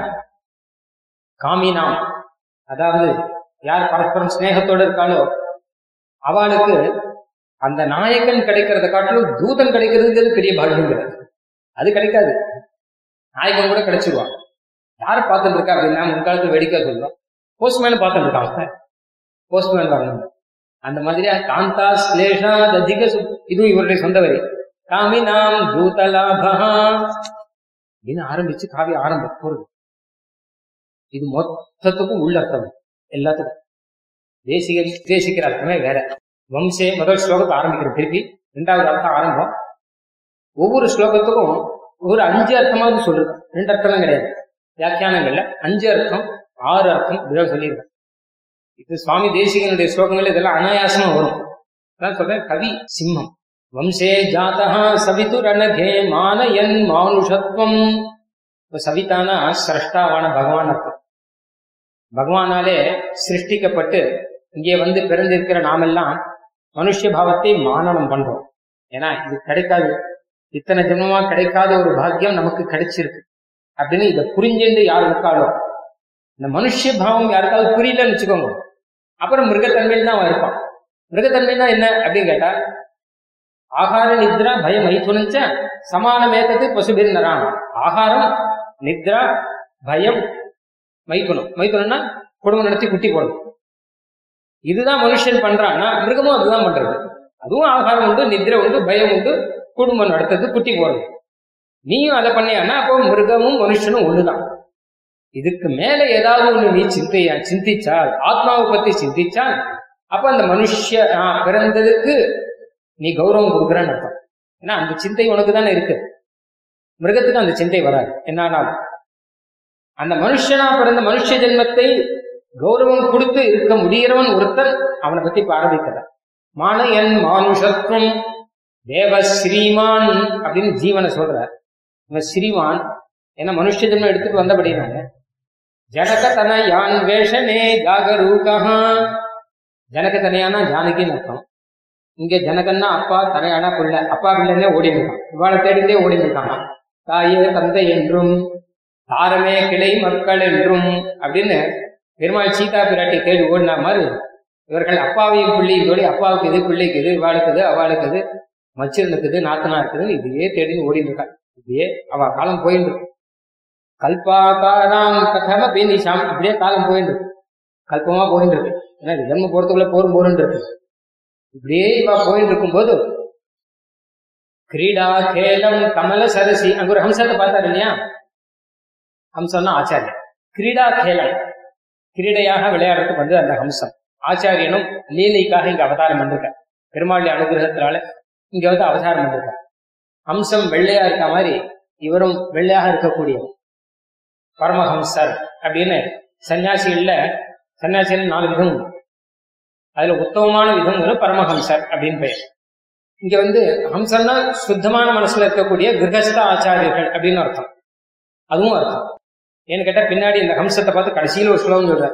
காமினாம் அதாவது யார் பரஸ்பரம் சிநேகத்தோட இருக்காளோ அவளுக்கு அந்த நாயகன் கிடைக்கிறத காட்டிலும் தூதன் கிடைக்கிறதுங்கிறது பெரிய பாக்கியங்கிறது அது கிடைக்காது. நாயகன் கூட கிடைச்சிருவான் யார் பார்த்துட்டு இருக்கா அப்படின்னா முன்காலத்து வெடிக்க சொல்லுவோம் போஸ்ட்மேன் பார்த்துட்டு இருக்காங்க போஸ்ட்மேன் வரணும் அந்த மாதிரியா? காந்தா ஸ்லேஷா அதிக இதுவும் இவருடைய சொந்த வரி. காமினாம் தூதலாபா அப்படின்னு ஆரம்பிச்சு காவிய ஆரம்பம்? போறது இது மொத்தத்துக்கும் உள்ள அர்த்தம். எல்லாத்துக்கும். தேசிக தேசிக்கிற அர்த்தமே வேற. வம்சே முதல் ஸ்லோகத்தை ஆரம்பிக்கிற திருப்பி ரெண்டாவது அர்த்தம் ஆரம்பம். ஒவ்வொரு ஸ்லோகத்துக்கும் ஒரு அஞ்சு அர்த்தமாவது சொல்றது ரெண்டு அர்த்தம்லாம் கிடையாது. வியாக்கியானங்கள்ல அஞ்சு அர்த்தம் ஆறு அர்த்தம் இப்படிதான் சொல்லியிருக்காங்க இது சுவாமி தேசிகனுடைய ஸ்லோகங்கள் இதெல்லாம் அனாயாசமா வரும். அதான் சொல்றேன் கவி சிம்மம். வம்சே ஜாதா சவிதுரணகே மானயன் மானுஷத்வம். இப்ப சவிதானா சிரஷ்டாவான பகவான் அர்த்தம் பகவானாலே சிருஷ்டிக்கப்பட்டு இங்கே வந்து பிறந்திருக்கிற நாமெல்லாம் மனுஷ பாவத்தை மானனம் பண்றோம். ஏன்னா இது கிடைக்காது. இத்தனை ஜென்மமா கிடைக்காத ஒரு பாக்கியம் நமக்கு கிடைச்சிருக்கு. அப்படின்னு இதை புரிஞ்சுட்டு யார் இருக்காளோ. இந்த மனுஷ பாவம் யாருக்காவது புரியலன்னு வச்சுக்கோங்க. அப்புறம் மிருகத்தன்மையில் தான் அவன் இருப்பான். மிருகத்தன்மைனா என்ன அப்படின்னு கேட்டா ஆகார நித்ரா பயம் ஐத்துணிச்ச சமானமேத்தது பசுபிர் நராம் ஆகாரம் நித்ரா பயம் மைதுனம் மைதுனம்னா குடும்பம் நடத்தி குட்டி போடணும். இதுதான் மனுஷன் பண்றான்னா மிருகமும் அதுதான் பண்றது. அதுவும் ஆகாரம் உண்டு நித்ரை உண்டு பயம் உண்டு குடும்பம் நடத்துறது குட்டி போடணும். நீயும் அதை பண்ணியானா அப்போ மிருகமும் மனுஷனும் ஒண்ணுதான். இதுக்கு மேல ஏதாவது ஒண்ணு நீ சிந்தையா சிந்திச்சால் ஆத்மாவை பத்தி சிந்திச்சால் அப்ப அந்த மனுஷ பிறந்ததுக்கு நீ கௌரவம் கொடுக்குறான்னு அர்த்தம். ஏன்னா அந்த சிந்தை உனக்கு தானே இருக்கு. மிருகத்துக்கு அந்த சிந்தை வராது. என்னாலும் அந்த மனுஷனா பிறந்த மனுஷ ஜென்மத்தை கௌரவம் கொடுத்து இருக்க முடிகிறவன் ஒருத்தன் அவனை பத்தி இப்ப ஆரம்பிக்கிறான் மானயன் மானுஷத்துவம் தேவ ஸ்ரீமான் அப்படின்னு ஜீவனை சொல்றார். இவன் ஸ்ரீமான் ஏன்னா மனுஷ ஜென்மம் எடுத்துட்டு வந்தபடினாங்க ஜனகதன யான் வேஷனே ஜாகரூகா ஜனகதனையானா ஜானகின்னு அர்த்தம். இங்க ஜனகன்னா அப்பா தனையானா புள்ள. அப்பா பிள்ளைன்னே ஓடி நிற்கான் இவாளை தேடிட்டே ஓடி இருக்காங்க தாயே தந்தை என்றும் தாரமே கிளை மக்கள் என்றும் அப்படின்னு பெருமாள் சீதா பிராட்டி தேடி ஓடினா மாதிரி இவர்கள் அப்பாவையும் பிள்ளையும் தோடி அப்பாவுக்கு இது பிள்ளைக்கு இது இவாளுக்கு இது அவளுக்கு இது நாத்தனா இருக்குதுன்னு இதையே தேடி ஓடி இருக்கா இப்படியே அவ காலம் போயிட்டு கல்பாக்காராம் கல்பாகாராம் கதம அப்படியே இப்படியே காலம் போயிட்டு கல்பமா போயிட்டு இருக்கு ஏன்னா இது ஜென்ம போறதுக்குள்ள போரும் போருன்னு இருக்கு இப்படியே இவ போயிட்டு இருக்கும்போது கிரீடா கேலம் கமல சரசி. அங்க ஒரு ஹம்சத்தை பார்த்தாரு இல்லையா? ஹம்சம்னா ஆச்சாரியன் கிரீடா கேலம் கிரீடையாக விளையாடுறதுக்கு வந்து அந்த ஹம்சம். ஆச்சாரியனும் லீலைக்காக இங்க அவதாரம் பண்ணிருக்க பெருமாளுடைய அனுகிரகத்தினால இங்க வந்து அவதாரம் பண்ணிருக்க ஹம்சம் வெள்ளையா இருக்க மாதிரி இவரும் வெள்ளையாக இருக்கக்கூடியவர். பரமஹம்சர் அப்படின்னு சன்னியாசிகள்ல சன்னியாசிகள் நாலு விதம். அதுல உத்தமமான விதம் பரமஹம்சர் அப்படின்னு பெயர். இங்க வந்து ஹம்சர்னா சுத்தமான மனசுல இருக்கக்கூடிய கிரகஸ்த ஆச்சாரியர்கள் அப்படின்னு அர்த்தம். அதுவும் அர்த்தம். ஏன்னு கேட்டா பின்னாடி இந்த ஹம்சத்தை பார்த்து கடைசியில ஒரு ஸ்லோகம் சொல்ற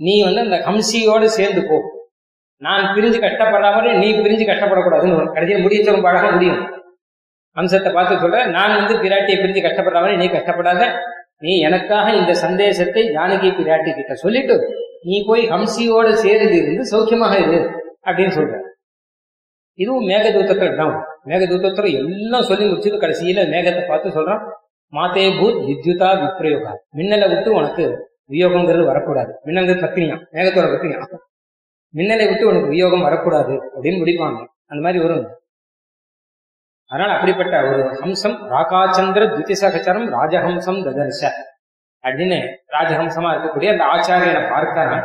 நீ வந்து அந்த ஹம்சியோடு சேர்ந்து போ. நான் பிரிஞ்சு கஷ்டப்படுற நீ பிரிஞ்சு கஷ்டப்படக்கூடாதுன்னு கடைசியில் முடிச்சவங்க பழக முடியும். அம்சத்தை பார்த்து சொல்ற நான் வந்து பிராட்டியை பிரிஞ்சு கஷ்டப்படுற மாதிரி நீ கஷ்டப்படாத. நீ எனக்காக இந்த சந்தேசத்தை ஜானகி பிராட்டி கிட்ட சொல்லிட்டு நீ போய் ஹம்சியோட சேர்ந்து இருந்து சௌக்கியமாக இரு அப்படின்னு சொல்ற. இதுவும் மேகதூத்தத்தில் தான். மேகதூத்தத்தில் எல்லாம் சொல்லி முடிச்சது கடைசியில மேகத்தை பார்த்து சொல்றான் மாத்தே பூத் வித்யுதா விப்ரயோகா. மின்னலை விட்டு உனக்கு வியோகங்கிறது வரக்கூடாது. மின்னல்ங்கிறது பத்தினியா? மேகத்தோட பத்தினியா? மின்னலை விட்டு உனக்கு வியோகம் வரக்கூடாது அப்படின்னு முடிப்பாங்க. அந்த மாதிரி வரும். அதனால அப்படிப்பட்ட ஒரு ஹம்சம் ராகாச்சந்திர துதிசகச்சரம் ராஜஹம்சம் ததர்ச அப்படின்னு ராஜஹம்சமா இருக்கக்கூடிய அந்த ஆச்சாரியனை பார்க்கிறான்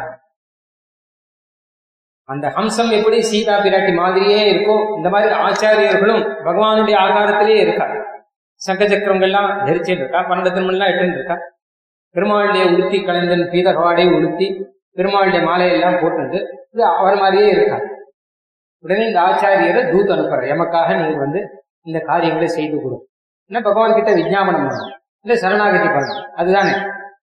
அந்த ஹம்சம் எப்படி சீதா பிராட்டி மாதிரியே இருக்கோ இந்த மாதிரி ஆச்சாரியர்களும் பகவானுடைய ஆகாரத்திலேயே இருக்கார். சங்க சக்கரங்கள்லாம் தரிச்சுட்டு இருக்கா பன்னெண்டு திருமணம்லாம் எட்டுன்னு இருக்கா? பெருமாளுடைய உடுத்தி கலைஞன் பீதகவாடை உடுத்தி பெருமாளுடைய மாலையெல்லாம் போட்டுட்டு இது அவர் மாதிரியே இருக்கார். உடனே இந்த ஆச்சாரியரை தூத் அனுப்புற எமக்காக நீங்க வந்து இந்த காரியங்களை செய்து கொடுக்கும் என்ன பகவான் கிட்ட விஜாபனம் பண்ணணும்? இல்லை சரணாகதி பண்ணணும். அதுதானே.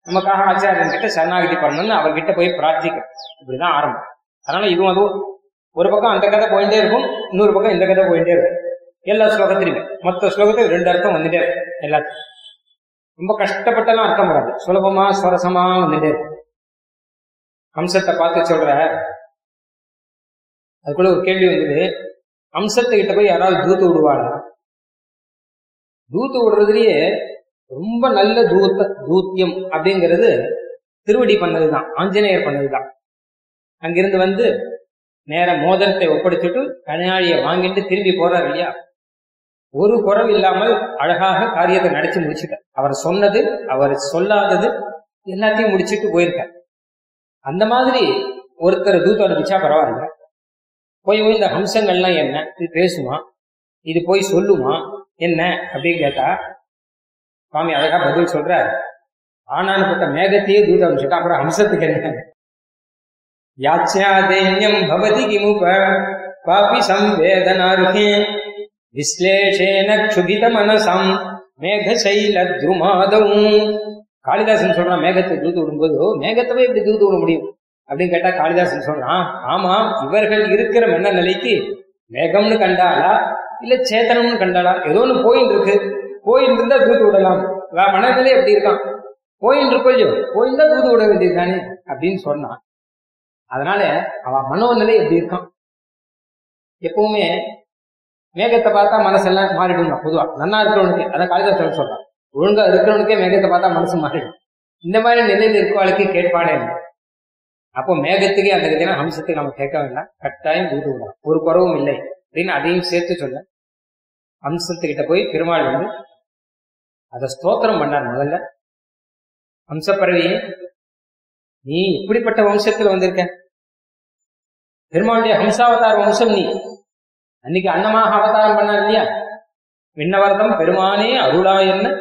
நமக்காக ஆச்சாரியன் கிட்ட சரணாகதி பண்ணணும்னு அவர்கிட்ட போய் பிரார்த்திக்க இப்படிதான் ஆரம்பம். அதனால இதுவும் அதுவும் ஒரு பக்கம் அந்த கதை போயிட்டே இருக்கும் இன்னொரு பக்கம் இந்த கதை போயிட்டே இருக்கும். எல்லா ஸ்லோகத்திலுமே. மொத்த ஸ்லோகத்தையும் ரெண்டு அர்த்தம் வந்துட்டே இருக்கும் எல்லாத்துக்கும். ரொம்ப கஷ்டப்பட்டெல்லாம் அர்த்தம் வராது. சுலபமா சுவரசமா வந்துட்டே இருக்கும். அம்சத்தை பார்த்து சொல்ற. அதுக்குள்ள ஒரு கேள்வி வந்தது. அம்சத்துக்கிட்ட போய் யாராவது தூத்து விடுவாங்க தூத்து விடுறதுலயே ரொம்ப நல்ல தூத்த தூத்தியம் அப்படிங்கிறது திருவடி பண்ணதுதான் ஆஞ்சநேயர் பண்ணதுதான். அங்கிருந்து வந்து நேர மோதிரத்தை ஒப்படைச்சிட்டு கணையாழியை வாங்கிட்டு திரும்பி போறார் இல்லையா? ஒரு குறவு இல்லாமல் அழகாக காரியத்தை நடிச்சு முடிச்சுட்டார். அவர் சொன்னது அவர் சொல்லாதது எல்லாத்தையும் முடிச்சுட்டு போயிருக்கார். அந்த மாதிரி ஒருத்தர் தூத்து அனுப்பிச்சா பரவாயில்ல. போய் இந்த ஹம்சங்கள்லாம் என்ன? இது பேசுமா? இது போய் சொல்லுமா? என்ன? அப்படின்னு கேட்டா சுவாமி அழகா பதில் சொல்றாரு. ஆனானப்பட்ட மேகத்தையே தூத அனுப்பிச்சுட்டா அப்புறம் ஹம்சத்துக்கு என்ன? யாச்சியாதேன்யம் பவதி கிமுப பாபி சம்வேதனார்கே விஸ்லேஷேன க்ஷுபித மனசம் மேகசைல துருமாதவும். காளிதாசன் சொல்றான் மேகத்தை தூத்து விடும்போது மேகத்தவே இப்படி தூத்து விட முடியும். அப்படின்னு கேட்டா காளிதாசன் சொல்றான்? ஆமா இவர்கள் இருக்கிற மன்ன நிலைக்கு மேகம்னு கண்டாளா? இல்ல சேத்தனம்னு கண்டாளா? ஏதோ ஒன்று போயின்னு இருக்கு. போயின்னு இருந்தா தூத்து விடலாம். மனநிலை எப்படி இருக்கான்? போயின்னு இருக்கோ இல்லையோ போயிருந்தா தூத்து விட வேண்டியது தானே அப்படின்னு சொன்னான். அதனால அவன் மனோநிலை எப்படி இருக்கான்? எப்பவுமே மேகத்தை பார்த்தா மனசெல்லாம் மாறிடும் பொதுவா. நல்லா இருக்கிறவனுக்கு அதான் காளிதாசன் சொல்றான். ஒழுங்கா இருக்கிறவனுக்கே மேகத்தை பார்த்தா மனசு மாறிடும். இந்த மாதிரி நிலையில் இருக்கவாளுக்கு கேட்பாடே இல்லை. அப்போ மேகத்துக்கே அந்த கதைனா அம்சத்துக்கு நம்ம கேட்க வேண்டாம். கட்டாயம் தூது விடலாம். ஒரு குறவும் இல்லை அப்படின்னு அதையும் சேர்த்து சொல்ல. ஹம்சத்துக்கிட்ட போய் பெருமாள் வந்து அதை ஸ்தோத்திரம் பண்ணார் முதல்ல. அம்சப்பறவையே நீ இப்படிப்பட்ட வம்சத்துல வந்திருக்க? பெருமாளுடைய ஹம்சாவதார வம்சம் நீ. அன்னைக்கு அன்னமாக அவதாரம் பண்ணார் இல்லையா? விண்ணவர்தம் பெருமானே அருளாயன்னு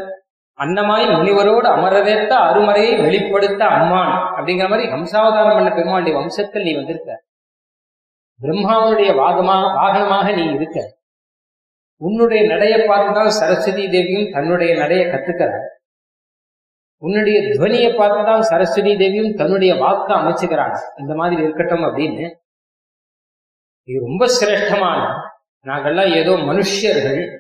அன்னமாய் முனிவரோடு அமரவேத்த அருமறையை வெளிப்படுத்த அம்மான். அப்படிங்கிற மாதிரி ஹம்சாவதாரம் பண்ண பெருமாளுடைய வம்சத்தில் நீ வந்திருக்க. பிரம்மாவனுடைய வாகமா வாகனமாக நீ இருக்க. உன்னுடைய நடையை பார்த்துதான் சரஸ்வதி தேவியும் தன்னுடைய நடையை கத்துக்கிற. உன்னுடைய துவனியை பார்த்துதான் சரஸ்வதி தேவியும் தன்னுடைய வாக்க அமைச்சுக்கிறாங்க. இந்த மாதிரி இருக்கட்டும் அப்படின்னு. இது ரொம்ப சிரேஷ்டமான நாங்கெல்லாம் ஏதோ மனுஷர்கள்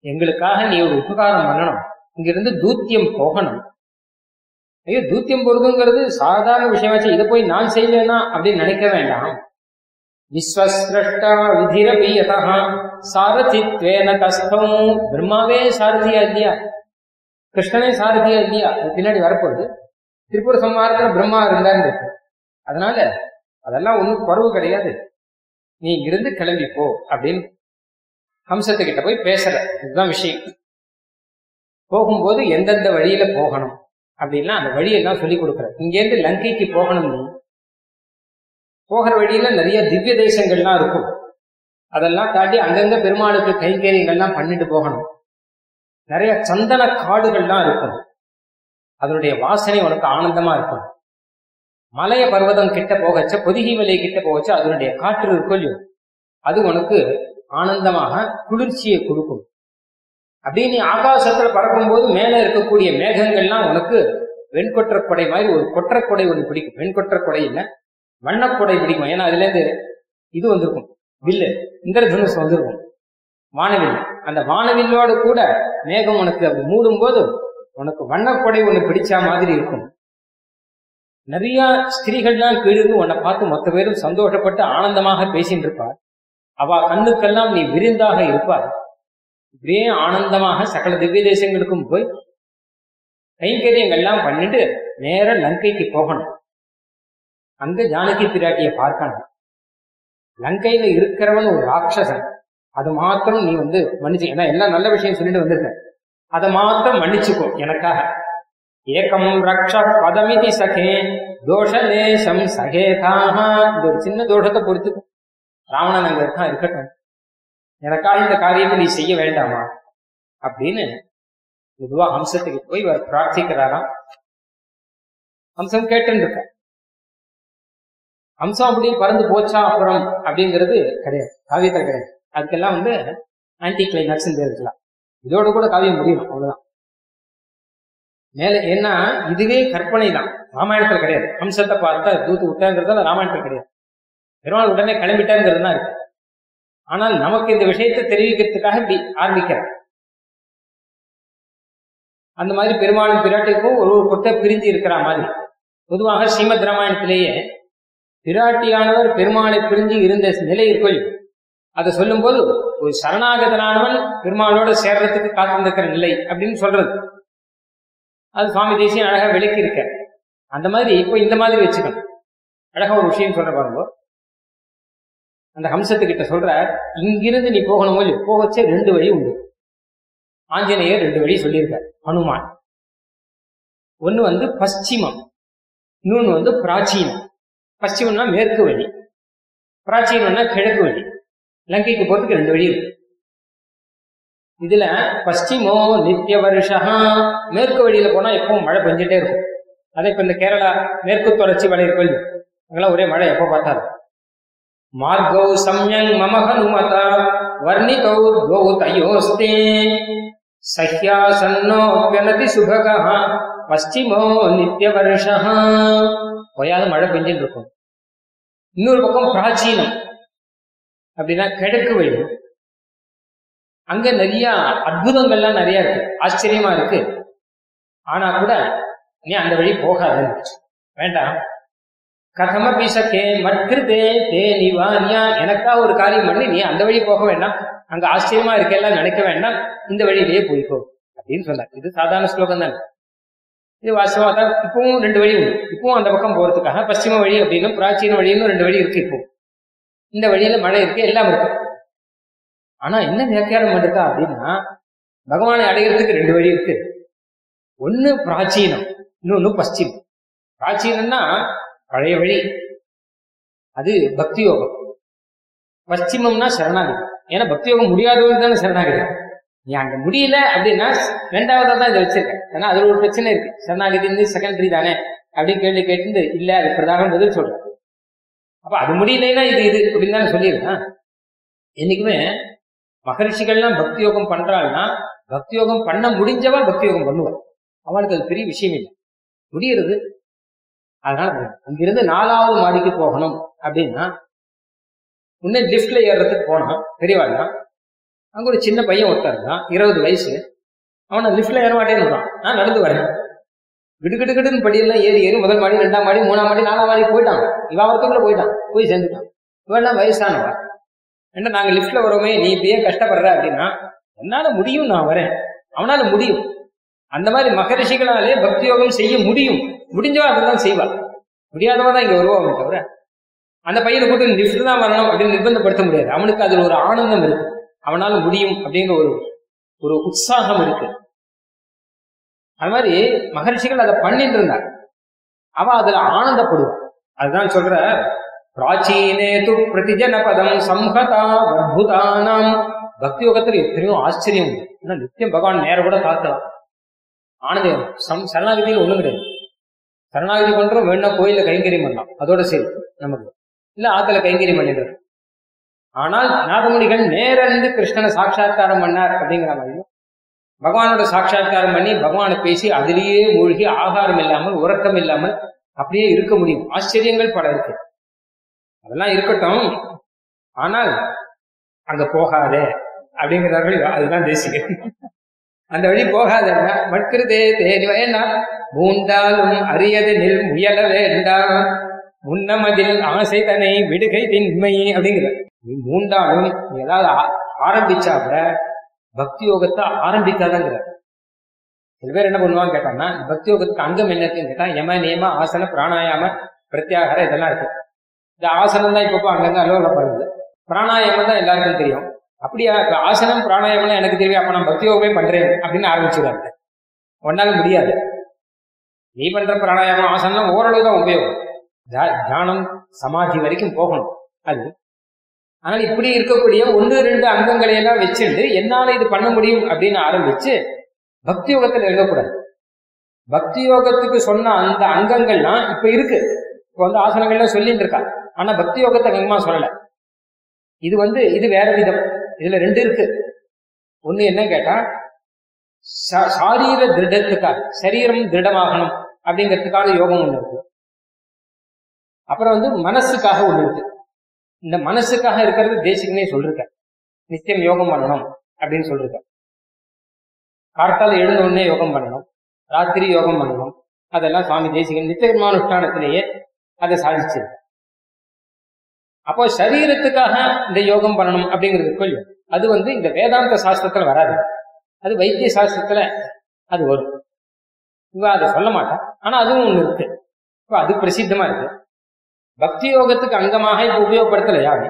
எங்களுக்காக நீ ஒரு உபகாரம் பண்ணணும். இங்கிருந்து தூத்தியம் போகணும். ஐயோ தூத்தியம் பொருதுங்கிறது சாதாரண விஷயமாச்சு இதை போய் நான் செய்வேனா அப்படின்னு நினைக்க வேண்டாம். விஸ்வசிரஷ்டா விதிரபீயதா சாரதித்வேன கஸ்தம். பிரம்மாவே சாரதியா இல்லையா? கிருஷ்ணனே சாரதியா இல்லையா? பின்னாடி வரப்போகுது. திருப்பூர் சம்ஹாரத்துல பிரம்மா இருந்தான்னு இருக்கு. அதனால அதெல்லாம் ஒன்றும் குறவு கிடையாது. நீ இங்கிருந்து கிளம்பி போ அப்படின்னு ஹம்சத்துக்கிட்ட போய் பேசுற. இதுதான் விஷயம். போகும்போது எந்தெந்த வழியில போகணும்? அப்படின்னா அந்த வழியெல்லாம் சொல்லி கொடுக்குற இங்கேருந்து லங்கைக்கு போகணும் போகிற வழியில நிறைய திவ்ய தேசங்கள்லாம் இருக்கும். அதெல்லாம் தாண்டி அங்கங்க பெருமாளுக்கு கைங்கரியங்கள்லாம் பண்ணிட்டு போகணும். நிறைய சந்தன காடுகள்லாம் இருக்கும். அதனுடைய வாசனை உனக்கு ஆனந்தமா இருக்கும். மலைய பர்வதம் கிட்ட போகச்ச பொதிகை மலை கிட்ட போகச்ச அதனுடைய காற்று இருக்கும் அது உனக்கு ஆனந்தமாக குளிர்ச்சியை கொடுக்கும். அப்படியே நீ ஆகாசத்துல பறக்கும்போது மேல இருக்கக்கூடிய மேகங்கள்லாம் உனக்கு வெண்கொற்ற கொடை மாதிரி ஒரு கொற்ற ஒன்று பிடிக்கும். வெண்கொற்ற கொடை இல்ல வண்ணக்கொடை பிடிக்கும். ஏன்னா அதுல இருந்து இது வந்திருக்கும். வில்லு இந்திரதனுஷ் வந்திருக்கும். வானவில் அந்த வானவில்லோடு கூட மேகம் உனக்கு அது மூடும் போது உனக்கு வண்ணக்கொடை ஒன்று பிடிச்ச மாதிரி இருக்கும். நிறைய ஸ்திரீகள்லாம் கீழிருந்து உன்னை பார்த்து மொத்த பேரும் சந்தோஷப்பட்டு ஆனந்தமாக பேசிட்டு இருப்பார் அவ கண்ணுக்கெல்லாம் நீ விருந்தாக இருப்பார் இப்படியே ஆனந்தமாக சகல திவ்ய தேசங்களுக்கும் போய் கைங்கரியங்கள்லாம் பண்ணிட்டு நேர லங்கைக்கு போகணும். அங்க ஜானகி திராட்டிய பார்க்கணும். லங்கையில இருக்கிறவன் ஒரு ராட்சசன். அது மாத்திரம் நீ வந்து மன்னிச்சு ஏன்னா எல்லாம் நல்ல விஷயம் சொல்லிட்டு வந்திருக்க. அதை மாத்திரம் மன்னிச்சுக்கோ எனக்காக. ஏகம் ரக்ஷ பதமிதி சகே தோஷலேசம் சகேதாக இந்த ஒரு சின்ன தோஷத்தை பொறுத்து. ராவணன் அங்க இருக்கான் இருக்கட்டும். எனக்காக இந்த காரியத்தை நீ செய்ய வேண்டாமா? அப்படின்னு மெதுவா ஹம்சத்துக்கு போய் இவர் பிரார்த்திக்கிறாராம். ஹம்சம் கேட்டுன்னு இருக்க ஹம்சம் அப்படி பறந்து போச்சா அப்புறம் அப்படிங்கிறது கிடையாது. காவியத்தில் கிடையாது. அதுக்கெல்லாம் வந்து ஆன்டி கிளைமேக்ஸ் இருக்கலாம் இதோட கூட காவியம் முடியும் அவ்வளவுதான். மேல ஏன்னா இதுவே கற்பனை தான் ராமாயணத்துல கிடையாது. ஹம்சத்தை பார்த்தா தூத்து விட்டாங்கிறதால ராமாயணத்துல கிடையாது. பெருமாள் உடனே கிளம்பிட்டாங்கிறது தான் இருக்கு. ஆனால் நமக்கு இந்த விஷயத்தை தெரிவிக்கிறதுக்காக இப்படி ஆரம்பிக்கிறார். அந்த மாதிரி பெருமாளும் பிராட்டிக்கும் ஒரு ஒரு கொட்டை பிரிஞ்சு இருக்கிற மாதிரி. பொதுவாக ஸ்ரீமத் ராமாயணத்திலேயே பிராட்டியானவர் பெருமாளை பிரிஞ்சு இருந்த நிலை இருக்கும் அதை சொல்லும்போது ஒரு சரணாகதனானவன் பெருமாளோட சேர்றதுக்கு காத்திருந்திருக்கிற நிலை அப்படின்னு சொல்றது. அது சுவாமி தேசியம் அழகா விளக்கி இருக்க அந்த மாதிரி இப்போ இந்த மாதிரி வச்சுக்கணும். அழகா ஒரு விஷயம் சொல்ற பாருங்க. அந்த ஹம்சத்துக்கிட்ட சொல்ற இங்கிருந்து நீ போகணும் போது போகச்சே ரெண்டு வழி உண்டு. ஆஞ்சநேயர் ரெண்டு வழி சொல்லியிருக்க ஹனுமான். ஒன்று வந்து பশ্চিமம் இன்னொன்று வந்து பிராச்சீனம். பশ্চিமம்னா மேற்கு வழி பிராச்சீனம்னா கிழக்கு வழி. லங்கைக்கு போறதுக்கு ரெண்டு வழி இருக்கு. இதுல பஷ்டிமோ நித்திய வருஷம் மேற்கு வழியில போனா எப்பவும் மழை பெஞ்சிட்டே இருக்கும். அதே இப்ப இந்த கேரளா மேற்கு தொடர்ச்சி வளையர் கோயில் அங்கெல்லாம் ஒரே மழை எப்போ பார்த்தாலும். மார்கௌ சம்யங் மம ஹனுமதா வர்ணிகௌ துவௌ தயோஸ்தே சஹ்யாசன்னோப்யனதி சுபகா பশ্চিமோ நித்திய வருஷா ஓயாத மழை பெஞ்சுட்டு இருக்கும் இன்னொரு பக்கம் பிராச்சீனம். அப்படின்னா கிழக்கு வழி. அங்க நிறைய அற்புதங்கள்லாம் நிறைய இருக்கு. ஆச்சரியமா இருக்கு. ஆனா கூட நீ அந்த வழி போகாத வேண்டாம். கதமபி சகே மற்கிருதே தே நிவாரியா எனக்கா ஒரு காரியம் பண்ணி நீ அந்த வழி போக வேண்டாம். அங்க ஆச்சரியமா இருக்கெல்லாம் நினைக்க வேண்டாம். இந்த வழியிலேயே போய்க்கோ அப்படின்னு சொன்னார். இது சாதாரண ஸ்லோகம் தானே. இது வாஸ்தவா தான். இப்பவும் ரெண்டு வழி உண்டு. இப்பவும் அந்த பக்கம் போறதுக்காக பசிம வழி அப்படின்னு பிராச்சீன வழின்னு ரெண்டு வழி இருக்கு இப்போ. இந்த வழியில மழை இருக்கு எல்லாம் இருக்கு. ஆனா என்ன வியாக்கியாரம் பண்ணிருக்கா அப்படின்னா பகவானை அடைகிறதுக்கு ரெண்டு வழி இருக்கு. ஒன்னு பிராச்சீனம் இன்னொன்னு பশ্চিமம் பிராச்சீனம்னா பழைய வழி. அது பக்தி யோகம் பশ্চিமம்னா சரணாகதி. ஏன்னா பக்தி யோகம் முடியாதவங்க தானே சரணாகதி. நீ அங்க முடியல அப்படின்னா ரெண்டாவதா தான் இதை வச்சிருக்கேன் ஏன்னா அதுல ஒரு பிரச்சனை இருக்கு. சரணாகதி வந்து செகண்டரி தானே அப்படின்னு கேள்வி கேட்டு இல்ல அது பிரதான பதில் சொல்றேன். அப்ப அது முடியலன்னா இது இது அப்படின்னு தானே சொல்லியிருக்கேன். என்னைக்குமே மகரிஷிகள்லாம் பக்தி யோகம் பண்றாள்னா பக்தி யோகம் பண்ண முடிஞ்சவா பக்தி யோகம் பண்ணுவாள் அவளுக்கு அது பெரிய விஷயம் இல்லை. முடியறது அதனால அங்கிருந்து நாலாவது மாடிக்கு போகணும் அப்படின்னா முன்னே லிஃப்ட்ல ஏறுறதுக்கு போனான் பெரியவாள் அங்க ஒரு சின்ன பையன் ஒருத்தர் தான் இருபது வயசு. அவனை லிஃப்ட்ல ஏற மாட்டேன்னு நான் நடந்து வரேன். கிடு படியெல்லாம் ஏறி ஏறி முதல் மாடி ரெண்டாம் மாடி மூணாம் மாடி நாலாம் மாடி போயிட்டான். இவன் ஒருத்தக்குள்ள போயிட்டான் போய் சேர்ந்துட்டான். இவெல்லாம் வயசானவா என்ன நாங்க லிஃப்ட்ல வரோமே நீ இப்படியே கஷ்டப்படுற அப்படின்னா என்னால முடியும் நான் வரேன். அவனால முடியும். அந்த மாதிரி மகரிஷிகளாலே பக்தி யோகம் செய்ய முடியும். முடிஞ்சவா அதெல்லாம் செய்வா முடியாதவா தான் இங்க வருவாங்க தவிர அந்த பையனை கூட்டு லிஃப்ட் தான் வரணும் அப்படின்னு நிர்பந்தப்படுத்த முடியாது. அவனுக்கு அதுல ஒரு ஆனந்தம் இருக்கு. அவனால முடியும் அப்படிங்கிற ஒரு ஒரு உற்சாகம் இருக்கு. அது மாதிரி மகரிஷிகள் அதை பண்ணிட்டு இருந்தார் அவ அதுல ஆனந்தப்படுவான். அதுதான் சொல்ற பிராச்சீனே து பிரதிஜன பதம் சம்ஹதா அற்புதானாம் பக்தி யோகத்துல எத்தனையோ ஆச்சரியம் உண்டு. ஆனா நித்தியம் பகவான் நேரம் கூட பார்க்கலாம். ஆனந்தம் சம் சரணாகதியில் ஒண்ணும் கிடையாது. சரணாகதி பண்றோம் வேணா கோயில கைங்கரியம் பண்ணலாம். அதோட சரி நமக்கு. இல்ல ஆத்துல கைங்கரியம் பண்ணிடுறோம். ஆனால் நாதமுனிகள் நேர இருந்து கிருஷ்ணனை சாட்சா்காரம் பண்ணார் அப்படிங்கிற மாதிரியும் பகவானோட சாட்சா்காரம் பண்ணி பகவானை பேசி அதிலேயே மூழ்கி ஆகாரம் இல்லாமல் உறக்கம் இல்லாமல் அப்படியே இருக்க முடியும். ஆச்சரியங்கள் பல இருக்கு. அதெல்லாம் இருக்கட்டும். ஆனால் அங்க போகாதே அப்படிங்கிறார்கள் அதுதான் தேசிகன். அந்த வழி போகாதன்னா மட்கிருதே தேடி வேண்டாம் மூண்டாலும் அரியதனில் முயல வேண்டாம் முன்னமதில் ஆசைதனை விடுகை தின்மை அப்படிங்கிற. நீ மூண்டாலும் ஏதாவது ஆ- ஆரம்பிச்சா கூட பக்தி யோகத்தை ஆரம்பிக்காதங்கிற. சில பேர் என்ன பண்ணுவாங்க கேட்டாங்கன்னா பக்தி யோகத்துக்கு அங்கம் என்ன கேட்டா யம நியம ஆசன பிராணாயாம பிரத்யாகாரம் இதெல்லாம் இருக்கு. இந்த ஆசனம் தான் இப்போ அங்கங்க அலுவலப்படுது பிராணாயாமம் தான் எல்லாருக்கும் தெரியும். அப்படியா? இப்ப ஆசனம் பிராணாயாமம் எனக்கு தெரியும் அப்ப நான் பக்தி யோகமே பண்றேன் அப்படின்னு ஆரம்பிச்சுடுறாங்க ஒன்னால முடியாது. நீ பண்ற பிராணாயாமம் ஆசனம் ஓரளவு தான் உபயோகம். தியா- தியானம் சமாதி வரைக்கும் போகணும். அது. ஆனால் இப்படி இருக்கக்கூடிய ஒன்று ரெண்டு அங்கங்களை எல்லாம் வச்சுட்டு என்னால இது பண்ண முடியும் அப்படின்னு ஆரம்பிச்சு பக்தி யோகத்தில் எழுதக்கூடாது பக்தி யோகத்துக்கு சொன்ன அந்த அங்கங்கள்லாம் இப்ப இருக்கு. இப்ப வந்து ஆசனங்கள்லாம் சொல்லிட்டு இருக்கா. ஆனா பக்தி யோகத்தை அங்கமா சொல்லல. இது வந்து இது வேற விதம். இதுல ரெண்டு இருக்கு. ஒண்ணு என்ன கேட்டா சாரீர திருடத்துக்காக சரீரம் திருடமாகணும் அப்படிங்கிறதுக்காக யோகம் ஒண்ணு இருக்கு. அப்புறம் வந்து மனசுக்காக ஒண்ணு இருக்கு. இந்த மனசுக்காக இருக்கிறது தேசிகனே சொல்லிருக்க நித்தியம் யோகம் பண்ணணும் அப்படின்னு சொல்லிருக்க கார்த்தால எழுந்த உடனே யோகம் பண்ணணும். ராத்திரி யோகம் பண்ணணும். அதெல்லாம் சுவாமி தேசிகன் நித்திய கர்மானுஷ்டானத்திலேயே அதை சாதிச்சிருக்கு அப்போ சரீரத்துக்காக இந்த யோகம் பண்ணணும் அப்படிங்கிறது கொள்ளும் அது வந்து இந்த வேதாந்த சாஸ்திரத்துல வராது. அது வைத்திய சாஸ்திரத்துல அது வரும். இவ அதை சொல்ல மாட்டான் ஆனா அதுவும் ஒண்ணு இருக்கு. இப்போ அது பிரசித்தமா இருக்கு. பக்தி யோகத்துக்கு அங்கமாக இப்ப உபயோகப்படுத்தல யாரு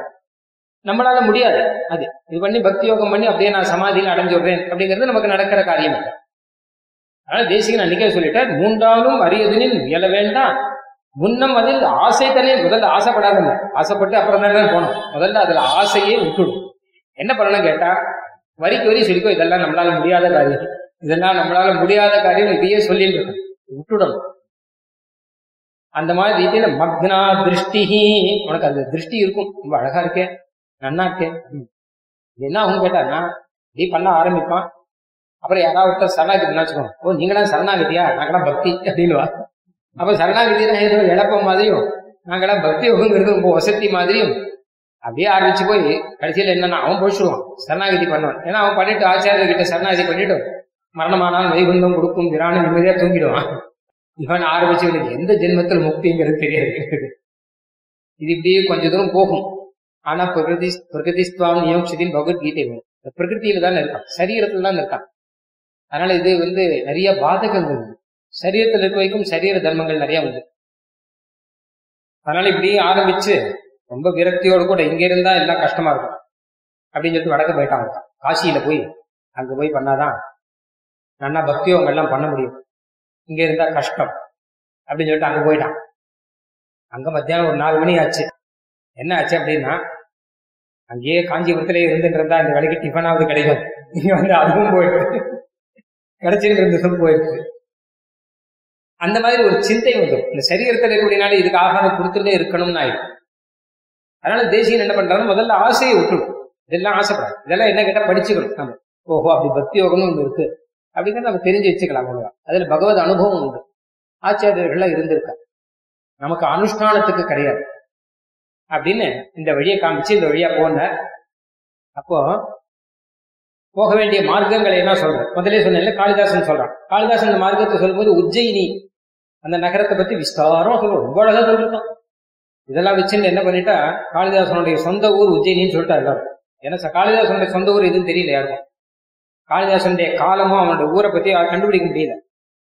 நம்மளால முடியாது. அது இது பண்ணி பக்தி யோகம் பண்ணி அப்படியே நான் சமாதியில் அடைஞ்சு விடுறேன் அப்படிங்கிறது நமக்கு நடக்கிற காரியம். இல்லை அதனால தேசிகன் அன்னைக்கே சொல்லிட்டார் மூன்றாலும் அரியதனில் இயல வேண்டாம். முன்னம் அதில் ஆசை தானே முதல்ல ஆசைப்படாதுங்க. ஆசைப்பட்டு அப்புறம் தானே போனோம் முதல்ல அதுல ஆசையே விட்டுடும். என்ன பண்ணணும் கேட்டா வரிக்கு வரி சொல்லிக்கோ இதெல்லாம் நம்மளால முடியாத காரியம். இதெல்லாம் நம்மளால முடியாத காரியம் இதையே சொல்லிட்டு விட்டுடணும். அந்த மாதிரி ரீதியில மக்னா திருஷ்டி உனக்கு அந்த திருஷ்டி இருக்கும். ரொம்ப அழகா இருக்கே. நன்னா இருக்கே. என்ன அவங்க கேட்டானா இப்படி பண்ண ஆரம்பிப்பான். அப்புறம் யாராவது சரணாகிட்டு சரணாகதி வச்சுக்கோங்க ஓ நீங்களாம் சரணாகிட்டியா நாங்களாம் பக்தி. அப்படின்னுவா. அப்ப சரணாகதினா ஏதோ இழப்பம் மாதிரியும் நாங்களாம் பக்தி யோகங்கிறது ரொம்ப வசதி மாதிரியும் அப்படியே ஆரம்பிச்சு போய் கடைசியில் என்னன்னா அவன் போச்சுடுவான் சரணாகதி பண்ணுவான். ஏன்னா அவன் பண்ணிட்டு ஆச்சாரியர் கிட்ட சரணாகதி பண்ணிட்டு மரணமானால் வைகுந்தம் கொடுக்கும் திரான நிம்மதியா தூங்கிடுவான். இவன் ஆரம்பிச்சு இவனுக்கு எந்த ஜென்மத்தில் முக்திங்கிறது தெரியாது. இது இப்படியே கொஞ்ச தூரம் போகும். ஆனா பிரகிருதி பிரகிருதிஸ்துவாம் நியோக்ஷதின் பகவத்கீதை வரும். பிரகிருத்தியில தான் இருக்கான். சரீரத்துல தான் இருக்கான். அதனால இது வந்து நிறைய பாதகங்கள். சரீரத்தில் இருக்க வரைக்கும் சரீர தர்மங்கள் நிறைய உண்டு. அதனால இப்படி ஆரம்பிச்சு ரொம்ப விரக்தியோடு கூட இங்க இருந்தா எல்லாம் கஷ்டமா இருக்கும். அப்படின்னு சொல்லிட்டு வடக்கு போயிட்டாங்க. காசியில போய் அங்க போய் பண்ணாதான் நல்லா பக்தியோகம் எல்லாம் பண்ண முடியும். இங்க இருந்தா கஷ்டம். அப்படின்னு சொல்லிட்டு அங்க போயிட்டான். அங்க மத்தியானம் ஒரு நாலு மணி ஆச்சு. என்ன ஆச்சு அப்படின்னா அங்கேயே காஞ்சிபுரத்திலே இருந்துட்டு இருந்தா இந்த வேலைக்கு டிஃபனாவது கிடைக்கும். இங்க வந்து அதுவும் போயிட்டு கிடைச்சிருக்கிற சொல்லு போயிருக்கு அந்த மாதிரி ஒரு சிந்தை வந்துடும் இந்த சரீரத்தில் இருக்கக்கூடியனால இதுக்கு ஆகாரம் கொடுத்துட்டே இருக்கணும்னு ஆயிடும். அதனால தேசியம் என்ன பண்றாங்க முதல்ல ஆசையை விட்டுடும். இதெல்லாம் ஆசைப்படாது. இதெல்லாம் என்ன கேட்டா படிச்சுக்கணும் நம்ம. ஓஹோ அப்படி பக்தி யோகம்னு ஒன்று இருக்கு. அப்படிங்கிறத நம்ம தெரிஞ்சு வச்சுக்கலாம் அவ்வளவுதான். அதுல பகவத் அனுபவம் உண்டு. ஆச்சாரியர்கள்லாம் இருந்திருக்கா நமக்கு அனுஷ்டானத்துக்கு கிடையாது. அப்படின்னு இந்த வழியை காமிச்சு இந்த வழியா போன அப்போ போக வேண்டிய மார்க்கங்களை என்ன சொல்றேன் முதலே சொன்னேன்ல காளிதாசன் சொல்றான். காளிதாசன் இந்த மார்க்கத்தை சொல்லும்போது உஜ்ஜயினி அந்த நகரத்தை பத்தி விஸ்தாரம் சொல்லுவோம். ரொம்ப அழகா சொல்லிருக்கான் இதெல்லாம் வச்சுன்னு என்ன பண்ணிட்டா காளிதாசனுடைய சொந்த ஊர் உஜ்ஜயினின்னு சொல்லிட்டா எல்லாரும். ஏன்னா காளிதாசனுடைய சொந்த ஊர் எதுவும் தெரியல யாருக்கும். காளிதாசனுடைய காலமும் அவனுடைய ஊரை பத்தி கண்டுபிடிக்க முடியல.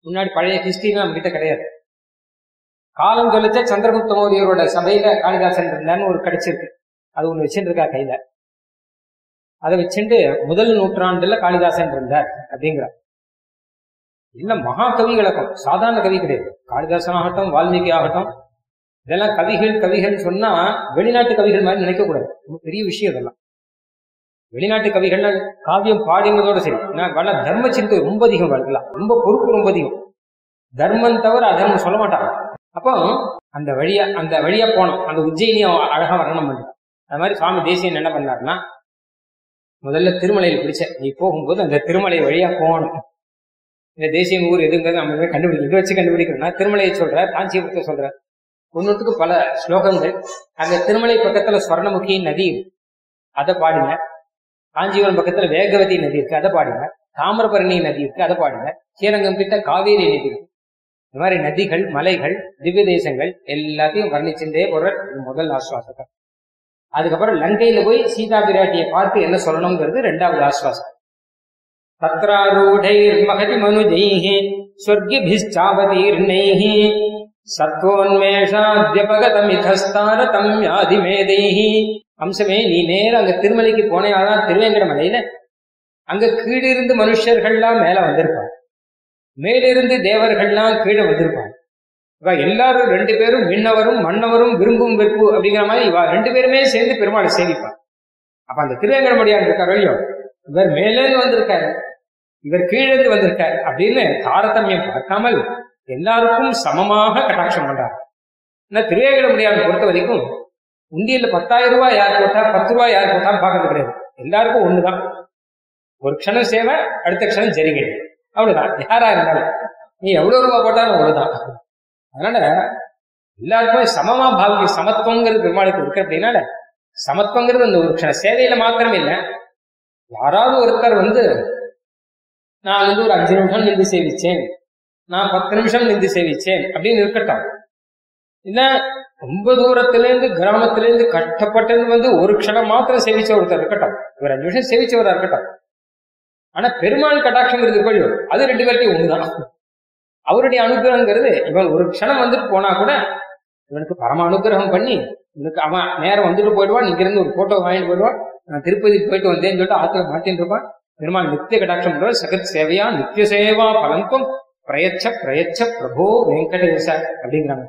முன்னாடி பழைய ஹிஸ்டரியும் நம்ம கிட்ட கிடையாது. காலம் சொல்லிச்சே சந்திரகுப்த மௌரியரோட சபையில காளிதாசன் இருந்தான்னு ஒரு கிடைச்சிருக்கு. அது ஒண்ணு வச்சுட்டு இருக்கா கையில. அதை வச்சுட்டு முதல் நூற்றாண்டுல காளிதாசன் இருந்தார் அப்படிங்கிறார். இல்ல மகா கவிகளுக்கும் சாதாரண கவி கிடையாது. காளிதாசன் ஆகட்டும் வால்மீகி ஆகட்டும் இதெல்லாம் கவிகள் கவிகள் சொன்னா வெளிநாட்டு கவிகள் மாதிரி நினைக்கக்கூடாது. ரொம்ப பெரிய விஷயம் இதெல்லாம். வெளிநாட்டு கவிகள்னா காவியம் பாடினதோட சரி. ஏன்னா வள தர்ம சிந்தை ரொம்ப அதிகம் வரலாம் ரொம்ப பொறுப்பு ரொம்ப அதிகம். தர்மம் தவிர அதர்மம் சொல்ல மாட்டாங்க. அப்போ அந்த வழியா அந்த வழியா போனோம். அந்த உஜ்ஜயினியை அழகா வர்ணனம் பண்ணான் அது மாதிரி சுவாமி தேசியன் என்ன பண்ணாருன்னா முதல்ல திருமலையில் பிடிச்ச நீ போகும்போது அந்த திருமலை வழியா போகணும். இந்த தேசியம் ஊர் எதுங்கிறது நம்ம இனிமே கண்டுபிடிக்கணும் இதை வச்சு கண்டுபிடிக்கணும்னா திருமலையை சொல்ற காஞ்சிபுரத்தை சொல்ற. ஒன்னுத்துக்கு பல ஸ்லோகங்கள். அந்த திருமலை பக்கத்துல ஸ்வர்ணமுகி நதி இருக்கு. அதை பாடுங்க. காஞ்சிபுரம் பக்கத்துல வேகவதி நதி இருக்கு. அதை பாடுங்க. தாமிரபரணி நதி இருக்கு. அதை பாடுங்க. ஸ்ரீரங்கம் கிட்ட காவேரி நதி இருக்கு. இந்த மாதிரி நதிகள் மலைகள் திவ்ய தேசங்கள் எல்லாத்தையும் வர்ணிச்சுட்டே போற முதல் ஆஸ்வாசகம். அதுக்கப்புறம் லங்கையில போய் சீதா பிராட்டியை பார்த்து என்ன சொல்லணுங்கிறது ரெண்டாவது ஆஸ்வாசம் தத்ராரூடைர் மகதி மனுஜைஹி ஸ்வர்கிபிஷ்சாவதீர்ணைஹி சத்வோன்மேஷாத்யபகதமிதஸ்தாரதம் அம்சமே நீ நேர அங்க திருமலைக்கு போனையாதான் திருவேங்கட மலையில அங்க கீழிருந்து மனுஷர்கள்லாம் மேல வந்திருப்பாங்க. மேலிருந்து தேவர்கள்லாம் கீழே வந்திருப்பாங்க. இவ எல்லாரும் ரெண்டு பேரும் விண்ணவரும் மன்னவரும் விரும்பும் வெறுப்பு அப்படிங்கிற மாதிரி இவ ரெண்டு பேருமே சேர்ந்து பெருமாளை சேவிப்பாங்க. அப்ப அந்த திருவேங்கடமுடியான் இருக்கார் இல்லையோ? இவர் மேலேருந்து வந்திருக்காரு. இவர் கீழேந்து வந்திருக்கார் அப்படின்னு தாரதமியம் பார்க்காமல் எல்லாருக்கும் சமமாக கட்டாட்சம் பண்றார். ஆனா முடியாமல் பொறுத்த வரைக்கும் உண்டியல்ல பத்தாயிரம் ரூபாய் யார் போட்டா பத்து ரூபாய் யார் போட்டாலும் பார்க்கறது கிடையாது. எல்லாருக்கும் ஒண்ணுதான். ஒரு க்ஷணம் சேவை அடுத்த க்ஷணம் ஜரிகை. அவ்வளவுதான். யாரா இருந்தாலும். நீ எவ்வளவு ரூபாய் போட்டாலும் அவ்வளவுதான் அதனால எல்லாருக்குமே சமமா பாவிக்க சமத்துவங்கிறது பெருமாளுக்கு இருக்கு அப்படின்னால சமத்துவங்கிறது அந்த ஒரு க்ஷண சேவையில மாத்திரம் இல்லை. யாராவது ஒருத்தர் வந்து நான் வந்து ஒரு அஞ்சு நிமிஷம் நின்று சேவிச்சேன். நான் பத்து நிமிஷம் நின்று சேவிச்சேன் அப்படின்னு இருக்கட்டும். இல்ல ரொம்ப தூரத்துல இருந்து கிராமத்துல இருந்து கஷ்டப்பட்டது வந்து ஒரு க்ஷணம் மாத்திரம் சேவிச்ச ஒருத்தர் இருக்கட்டும். இவர் அஞ்சு நிமிஷம் சேவிச்சவரா இருக்கட்டும். ஆனா பெருமாள் கட்டாட்சங்கிறது இருக்கோ அது ரெண்டு பேர்ட்டையும் ஒண்ணுதான். அவருடைய அனுகிரகங்கிறது இவன் ஒரு க்ஷணம் வந்துட்டு போனா கூட இவனுக்கு பரம அனுகிரகம் பண்ணி இவனுக்கு அவன் நேரம் வந்துட்டு போயிடுவான். இங்க இருந்து ஒரு போட்டோ வாங்கிட்டு போயிடுவான். நான் திருப்பதிக்கு போயிட்டு வந்தேன்னு சொல்லிட்டு ஆத்துல மாட்டின்னு இருப்பான். பெருமாள் நித்திய கடாட்சம் பண்ற சகத் சேவையா நித்திய சேவா பலந்தம் பிரயச்ச பிரயச்ச பிரபோ வெங்கடேச அப்படிங்கிறாங்க.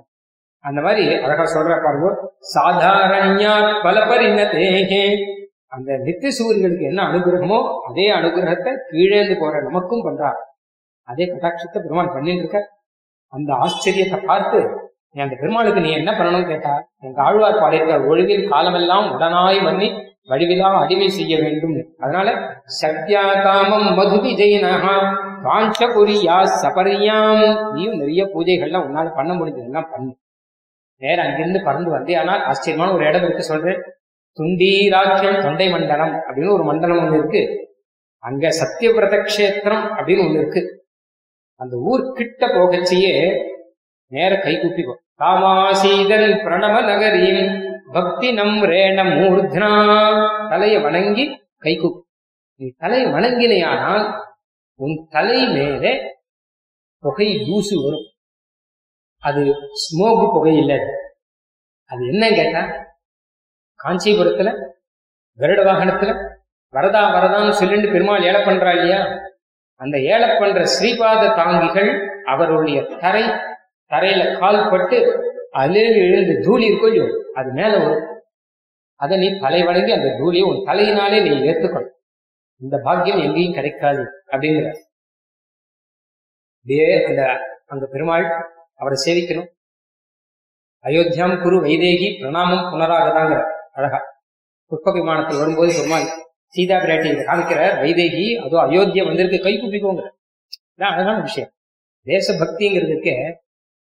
அந்த மாதிரி அழகா சொல்ற பாருங்க. சாதாரண்யா பல பரிணதேகே அந்த நித்திய சூரியனுக்கு என்ன அனுகிரகமோ அதே அனுகிரகத்தை கீழே இருந்து போற நமக்கும் பண்றார் அதே கட்டாட்சத்தை பெருமாள் பண்ணிட்டு இருக்க. அந்த ஆச்சரியத்தை பார்த்து அந்த பெருமாளுக்கு நீ என்ன பண்ணணும்னு கேட்டா எங்க ஆழ்வார் பாடியிருக்க ஒழுங்கின் காலமெல்லாம் உடனாய் பண்ணி வடிவிலா அடிமை செய்ய வேண்டும். அதனால சத்யா காமம் மது ஜெயினஹா காஞ்சபுரியா சபரியாம். நீயும் நிறைய பூஜைகள்லாம் உன்னால பண்ண முடிஞ்சதெல்லாம் பண்ணு. நேரம் அங்கிருந்து பறந்து வந்தே ஆனால் ஆச்சரியமான ஒரு இடம் இருக்கு சொல்றேன். துண்டீராட்சியம் தொண்டை மண்டலம் அப்படின்னு ஒரு மண்டலம் ஒண்ணு இருக்கு. அங்க சத்தியவிரத கஷேத்திரம் அப்படின்னு ஒண்ணு இருக்கு. அந்த ஊர் கிட்ட போகச்சியே நேர கை கூப்பிக்கோ. காமாசீதன் பிரணவ நகரின் பக்தி நம் ரேண மூர்த்னா தலையை வணங்கி கை நீ தலையை வணங்கினையானால் உன் தலை மேலே புகை தூசு வரும். அது ஸ்மோக் புகை இல்லை. அது என்ன கேட்டா காஞ்சிபுரத்துல கருட வாகனத்துல வரதா வரதான்னு சொல்லிட்டு பெருமாள் ஏழை பண்றா இல்லையா? அந்த ஏழை பண்ற ஸ்ரீபாத தாங்கிகள் அவருடைய தரை தரையில கால் பட்டு அதிலிருந்து எழுந்து தூளி இருக்கோ இல்லையோ அது மேல வரும் அதை நீ தலை வணங்கி அந்த தூளியை உன் தலையினாலே நீ ஏற்றுக்கணும் இந்த பாக்கியம் எங்கேயும் கிடைக்காது அப்படிங்கிற. அப்படியே அந்த அந்த பெருமாள் அவரை சேவிக்கணும். அயோத்தியாம் குரு வைதேகி பிரணாமம் புனராகதாங்கிற அழகா. புஷ்ப விமானத்தில் வரும்போது பெருமாள் சீதா பிராட்டி இதை காமிக்கிறார். வைதேகி அதோ அயோத்தியா வந்திருக்கு கை குப்பிக்கோங்க இதான் அழகான விஷயம். தேச பக்திங்கிறதுக்கு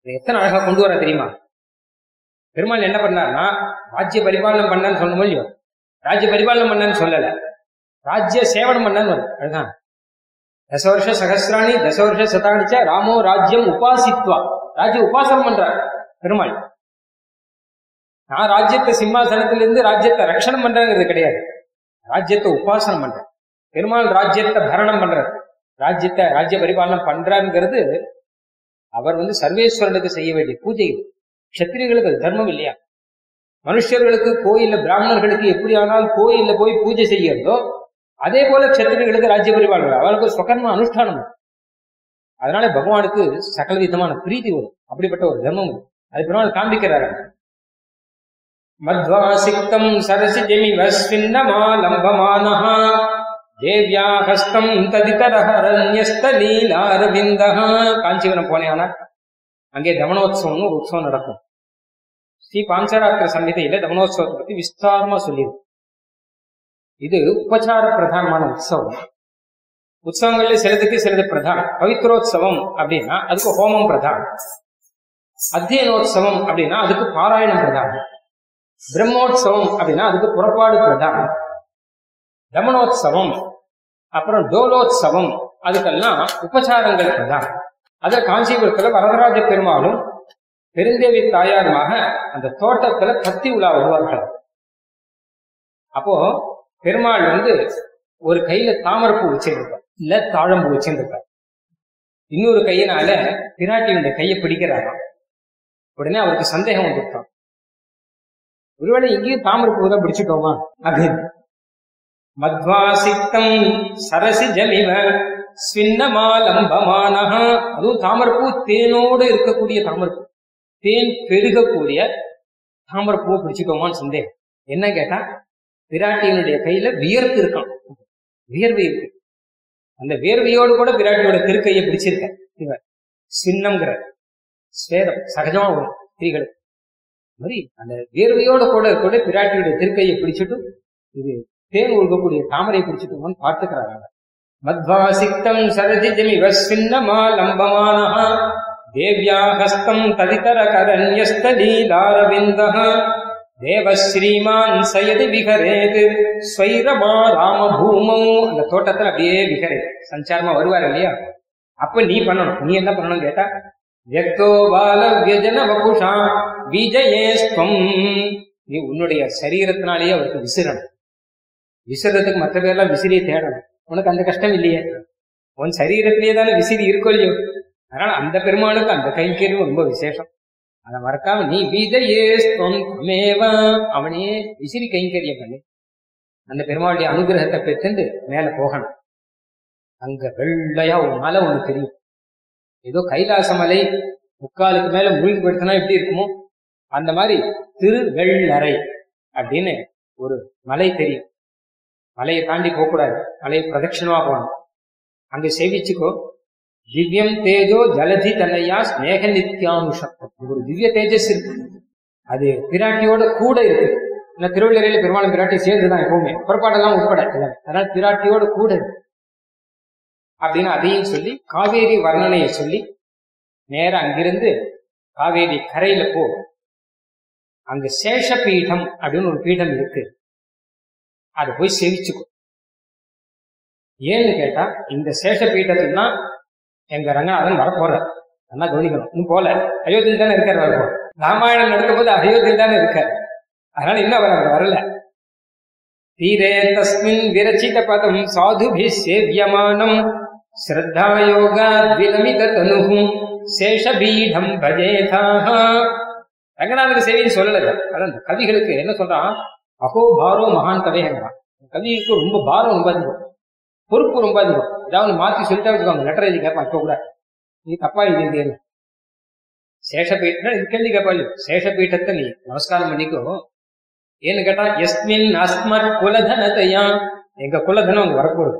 எத்தனை அழகா கொண்டு வர தெரியுமா? பெருமாள் என்ன பண்ணார்னா ராஜ்ய பரிபாலனம் பண்ணான்னு சொன்ன இல்லையோ ராஜ்ய பரிபாலனம் பண்ணான்னு சொல்லல. ராஜ்ய சேவனம் பண்ணான்னு வருது அதுதான். தச வருஷ சகசிராணி தச வருஷ சதானிச்ச ராமோ ராஜ்யம் உபாசித்வா. ராஜ்ய உபாசனம் பண்றார் பெருமாள். நான் ராஜ்யத்தை சிம்மாசனத்திலிருந்து ராஜ்யத்தை ரட்சணம் பண்றேங்கிறது கிடையாது. ராஜ்யத்தை உபாசனம் பண்றேன். பெருமாள் ராஜ்யத்தை பரணம் பண்றார். ராஜ்யத்தை ராஜ்ய பரிபாலனம் பண்றாருங்கிறது அவர் வந்து சர்வேஸ்வரனுக்கு செய்ய வேண்டிய பூஜை கத்திரிகளுக்கு அது தர்மம் இல்லையா? மனுஷர்களுக்கு கோயில்ல பிராமணர்களுக்கு எப்படி ஆனால் கோயில்ல போய் பூஜை செய்யறதோ அதே போல கஷத்திரியர்களுக்கு ராஜ்ய பரிபாலனம். அவளுக்கு சுகர்ம அனுஷ்டானம். அதனால பகவானுக்கு சகல விதமான பிரீத்தி வரும். அப்படிப்பட்ட ஒரு தர்மம் அது பெருமாள் காண்பிக்கிறாரு மத்வாசிக்தம் சரசி ஜெமிவ ஸ்வின்னமாலம்பமானஹ தேவ்யா ஹஸ்தம் காஞ்சிவனம் காஞ்சிபுரம் போனேனா அங்கே தமனோத்சவம்னு ஒரு உற்சவம் நடக்கும். ஸ்ரீ பாஞ்சராத்திர சம்ஹிதையில தமனோத்சவத்தை பத்தி விஸ்தாரமா சொல்லியிருக்கு இது உபச்சார பிரதானமான உற்சவம். உற்சவங்கள்ல சிலதுக்கு சிலது பிரதான் பவித்ரோத்சவம் அப்படின்னா அதுக்கு ஹோமம் பிரதான் அத்தியனோத்சவம் அப்படின்னா அதுக்கு பாராயணம் பிரதானம். பிரம்மோத்சவம் அப்படின்னா அதுக்கு புறப்பாடு பிரதானம். தமனோத்சவம் அப்புறம் டோலோத்சவம் அதுக்கெல்லாம் உபச்சாரங்கள் பிரதானம். அத காஞ்சிபுரத்துல வரதராஜ பெருமாளும் பெருந்தேவி தாயாருமாக அந்த தோட்டத்துல கத்தி உலா வருவார்கள் அப்போ பெருமாள் வந்து ஒரு கையில தாமரப்பூ வச்சிருப்பார் இல்ல தாழம்பூ வச்சிருப்பார் இன்னொரு கையினால பிராட்டியுடைய கையை பிடிக்கிறாராம். உடனே அவருக்கு சந்தேகம் வந்துட்டான். ஒருவேளை இங்கேயும் தாமரப்பூ தான் பிடிச்சிட்டோமா அப்படின்னு. மத்வாசித்தம் சரசி ஜலிவ ஸ்வின்னமாலம்பமானஹ அதுவும் தாமரப்பூ தேனோடு இருக்கக்கூடிய தாமரப்பூ. தேன் பெருகக்கூடிய தாமரப்பூவை பிடிச்சிட்டோமான்னு சந்தேகம். என்ன கேட்டா பிராட்டியினுடைய கையில வியர்த்து இருக்கான். வியர்வை இருக்கு. அந்த வியர்வையோடு கூட பிராட்டியோட திருக்கையை பிடிச்சிருக்க. இவர் சின்னம்ங்கிற ஸ்வேதம் சகஜமா வரும் ஸ்திரீகளுக்கு. மாதிரி அந்த வியர்வையோட கூட கூட பிராட்டியோட திருக்கையை பிடிச்சிட்டு இது தேன் உருகக்கூடிய தாமரை பிடிச்சிட்டோம்னு பார்த்துக்கிறாங்க மத்வாசிக்தம் சரதி ஜமி வஸ்வின்னமா லம்பமானஹ தேவ்யா ஹஸ்தம் ததிதர கரண்யஸ்தலீலாரவிந்தஹ தேவஸ்ரீமான் சயதி விகரேது ஸ்வைரமா ராமபூமௌ அந்த தோட்டத்துல அப்படியே விகரே சஞ்சாரமா வருவார் இல்லையா? அப்ப நீ பண்ணணும். நீ என்ன பண்ணணும் கேட்டா வியக்தோ பால வியஜன வபுஷா விஜயேஸ்வம் நீ உன்னுடைய சரீரத்தினாலேயே அவருக்கு விசிறணும். விசிறதுக்கு மற்ற பேர்லாம் விசிறியை தேடணும். உனக்கு அந்த கஷ்டம் இல்லையே? உன் சரீரத்திலேயே தானே விசிறி இருக்கும் இல்லையோ? அதனால அந்த பெருமாளுக்கு அந்த கைங்கரியம் ரொம்ப விசேஷம். அதை மறக்காம நீ விஜயேஸ்வம் மேவ அவனையே விசிறி கைங்கரியம் பண்ணி. அந்த பெருமாளுடைய அனுகிரகத்தை பெற்றுண்டு மேல போகணும். அங்க வெள்ளையா ஒரு மலை ஒண்ணு தெரியும். ஏதோ கைலாச மலை முக்காலுக்கு மேல மூழ்கிப்படுத்தினா எப்படி இருக்குமோ? அந்த மாதிரி திருவெள்ளரை அப்படின்னு ஒரு மலை தெரியும். மலையை தாண்டி போகக்கூடாது. மலையை பிரதட்சிணமா போகணும். அங்க சேவிச்சுக்கோ. திவ்யம் தேஜோ ஜலதி தன்னையா ஸ்நேக நித்யானுஷம் ஒரு திவ்ய தேஜஸ் இருக்கு. அது பிராட்டியோட கூட இருக்கு. ஏன்னா திருவள்ளுவரையில பெருமாளும் பிராட்டி சேர்ந்துதான் எப்பவுமே. புறப்பாடெல்லாம் உட்பட. அதனால பிராட்டியோட கூட இருக்கு. அப்படின்னு அதையும் சொல்லி காவேரி வர்ணனையை சொல்லி நேர அங்கிருந்து காவேரி கரையில போ. அங்க சேஷ பீடம் அப்படின்னு ஒரு பீடம் இருக்கு. அதை போய் சேவிச்சுக்கோ ஏன்னு கேட்டா இந்த சேஷ பீடத்துல தான் எங்க ரங்கநாதன் வரப்போறார். நல்லா கவனிக்கணும். இன்னும் போல அயோத்தியில் தானே இருக்கார் வரப்போ ராமாயணம் நடக்கும்போது அயோத்தியில் தானே இருக்கார். அதனால இன்னும் அவர் அங்க வரல. தீரே தஸ்மின் விரச்சித பதம் சாதுபி சேவியமானம் ஸ்ரத்தாயோகா விலமித தனுகும் சேஷபீடம் பஜேதாக ரங்கநாதன் சேவின்னு சொல்லல. அதான் கவிகளுக்கு என்ன சொல்றான்? அப்போ பாரோ மகான் கதைங்கிறான் கவிக்கு ரொம்ப பாரம் ரொம்ப அதிகம். பொறுப்பு ரொம்ப அதிகம். ஏதாவது மாற்றி சொல்லிட்டா வச்சுக்கோங்க. லெட்டர் எழுதி கேட்பான். இப்ப கூட. நீ தப்பா எழுதியிருந்தேன்னு சேஷபீட்டம் இது கேள்வி கேட்பா சேஷபீட்டத்தை நீ நமஸ்காரம் பண்ணிக்கோ. ஏன்னு கேட்டா எஸ்மின் அஸ்மத் குலதனத்தையா எங்க குலதனம் அங்க வரப்போகுது.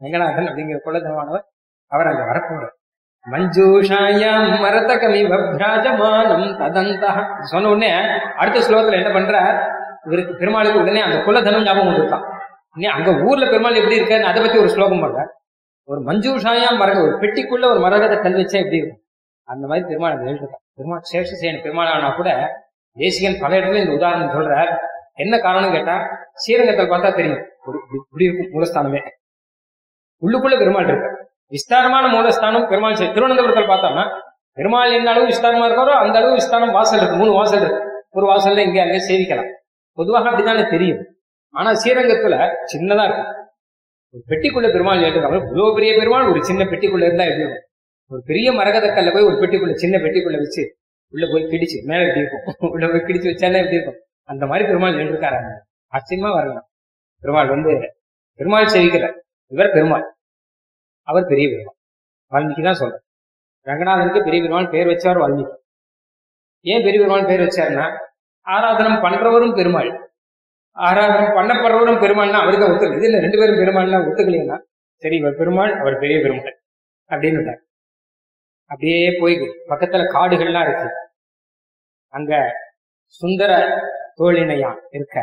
வெங்கநாதன் அப்படிங்கிற குலதனமானவர் அவர் அங்க வரப்போறார். மஞ்சூஷாயாம் மரதகமி வப்ராஜமானம் ததந்தா சொன்ன உடனே அடுத்த ஸ்லோகத்துல என்ன பண்ற இவருக்கு பெருமாளுக்கு உடனே அந்த குலதனம் ஞாபகம் வந்துருக்கான். நீ அங்க ஊர்ல பெருமாள் எப்படி இருக்கான்னு அதை பத்தி ஒரு ஸ்லோகம் பண்ற ஒரு மஞ்சூஷாயா மரக ஒரு பெட்டிக்குள்ள ஒரு மரகத கல் வச்சா எப்படி இருக்கும்? அந்த மாதிரி பெருமாள் அதை பெருமாள் சேஷசேன பெருமாள் ஆனா கூட தேசிகன் பல இடத்துல இந்த உதாரணம் சொல்றார். என்ன காரணம் கேட்டா ஸ்ரீரங்கத்தில் பார்த்தா தெரியும். ஒரு இப்படி- இருக்கும் மூலஸ்தானமே. உள்ளுக்குள்ள பெருமாள் இருக்கு விஸ்தாரமான மூலஸ்தானம் பெருமாள் திருவனந்தபுரத்தில் பார்த்தோம்னா பெருமாள் எந்த அளவு விஸ்தாரமா இருக்காரோ அந்த அளவு விஸ்தாரம் வாசல் இருக்கு. மூணு வாசல் இருக்கு. ஒரு வாசல்ல இங்கே அங்கே சேவிக்கலாம் பொதுவாக அப்படித்தானே தெரியும். ஆனா ஸ்ரீரங்கத்துல சின்னதா இருக்கும் ஒரு பெட்டிக்குள்ள பெருமாள் ஏற்றுக்காங்க இவ்வளவு பெரிய பெருமாள் ஒரு சின்ன பெட்டிக்குள்ள இருந்தா எப்படி ஒரு பெரிய மரகத கல்ல போய் ஒரு பெட்டிக்குள்ள சின்ன பெட்டிக்குள்ள வச்சு உள்ள போய் கிடிச்சு மேல எப்படி இருக்கும்? உள்ள போய் கிடிச்சு வச்சாலே எப்படி இருக்கும்? அந்த மாதிரி பெருமாள் எழுதிருக்காரு ஆச்சரியமா வரலாம். பெருமாள் வந்து பெருமாள் செவிக்கிறார் இவர் பெருமாள். அவர் பெரிய பெருமாள். வால்மீகி தான் சொல்றார். ரங்கநாதனுக்கு பெரிய பெருமாள் பேர் வச்சார் வால்மீகி. ஏன் பெரிய பெருமாள் பேர் வச்சாருன்னா ஆராதனம் பண்றவரும் பெருமாள். ஆராதனம் பண்ணப்படுறவரும் பெருமாள்னா அவருக்கு ஒத்துக்கல. இது ரெண்டு பேரும் பெருமாள்னா ஒத்துக்கலைன்னா சரி இவர் பெருமாள் அவர் பெரிய பெருமாள் அப்படின்னு விட்டார். அப்படியே போய் பக்கத்துல காடுகள்லாம் இருக்கு. அங்க சுந்தர தோழினையா இருக்க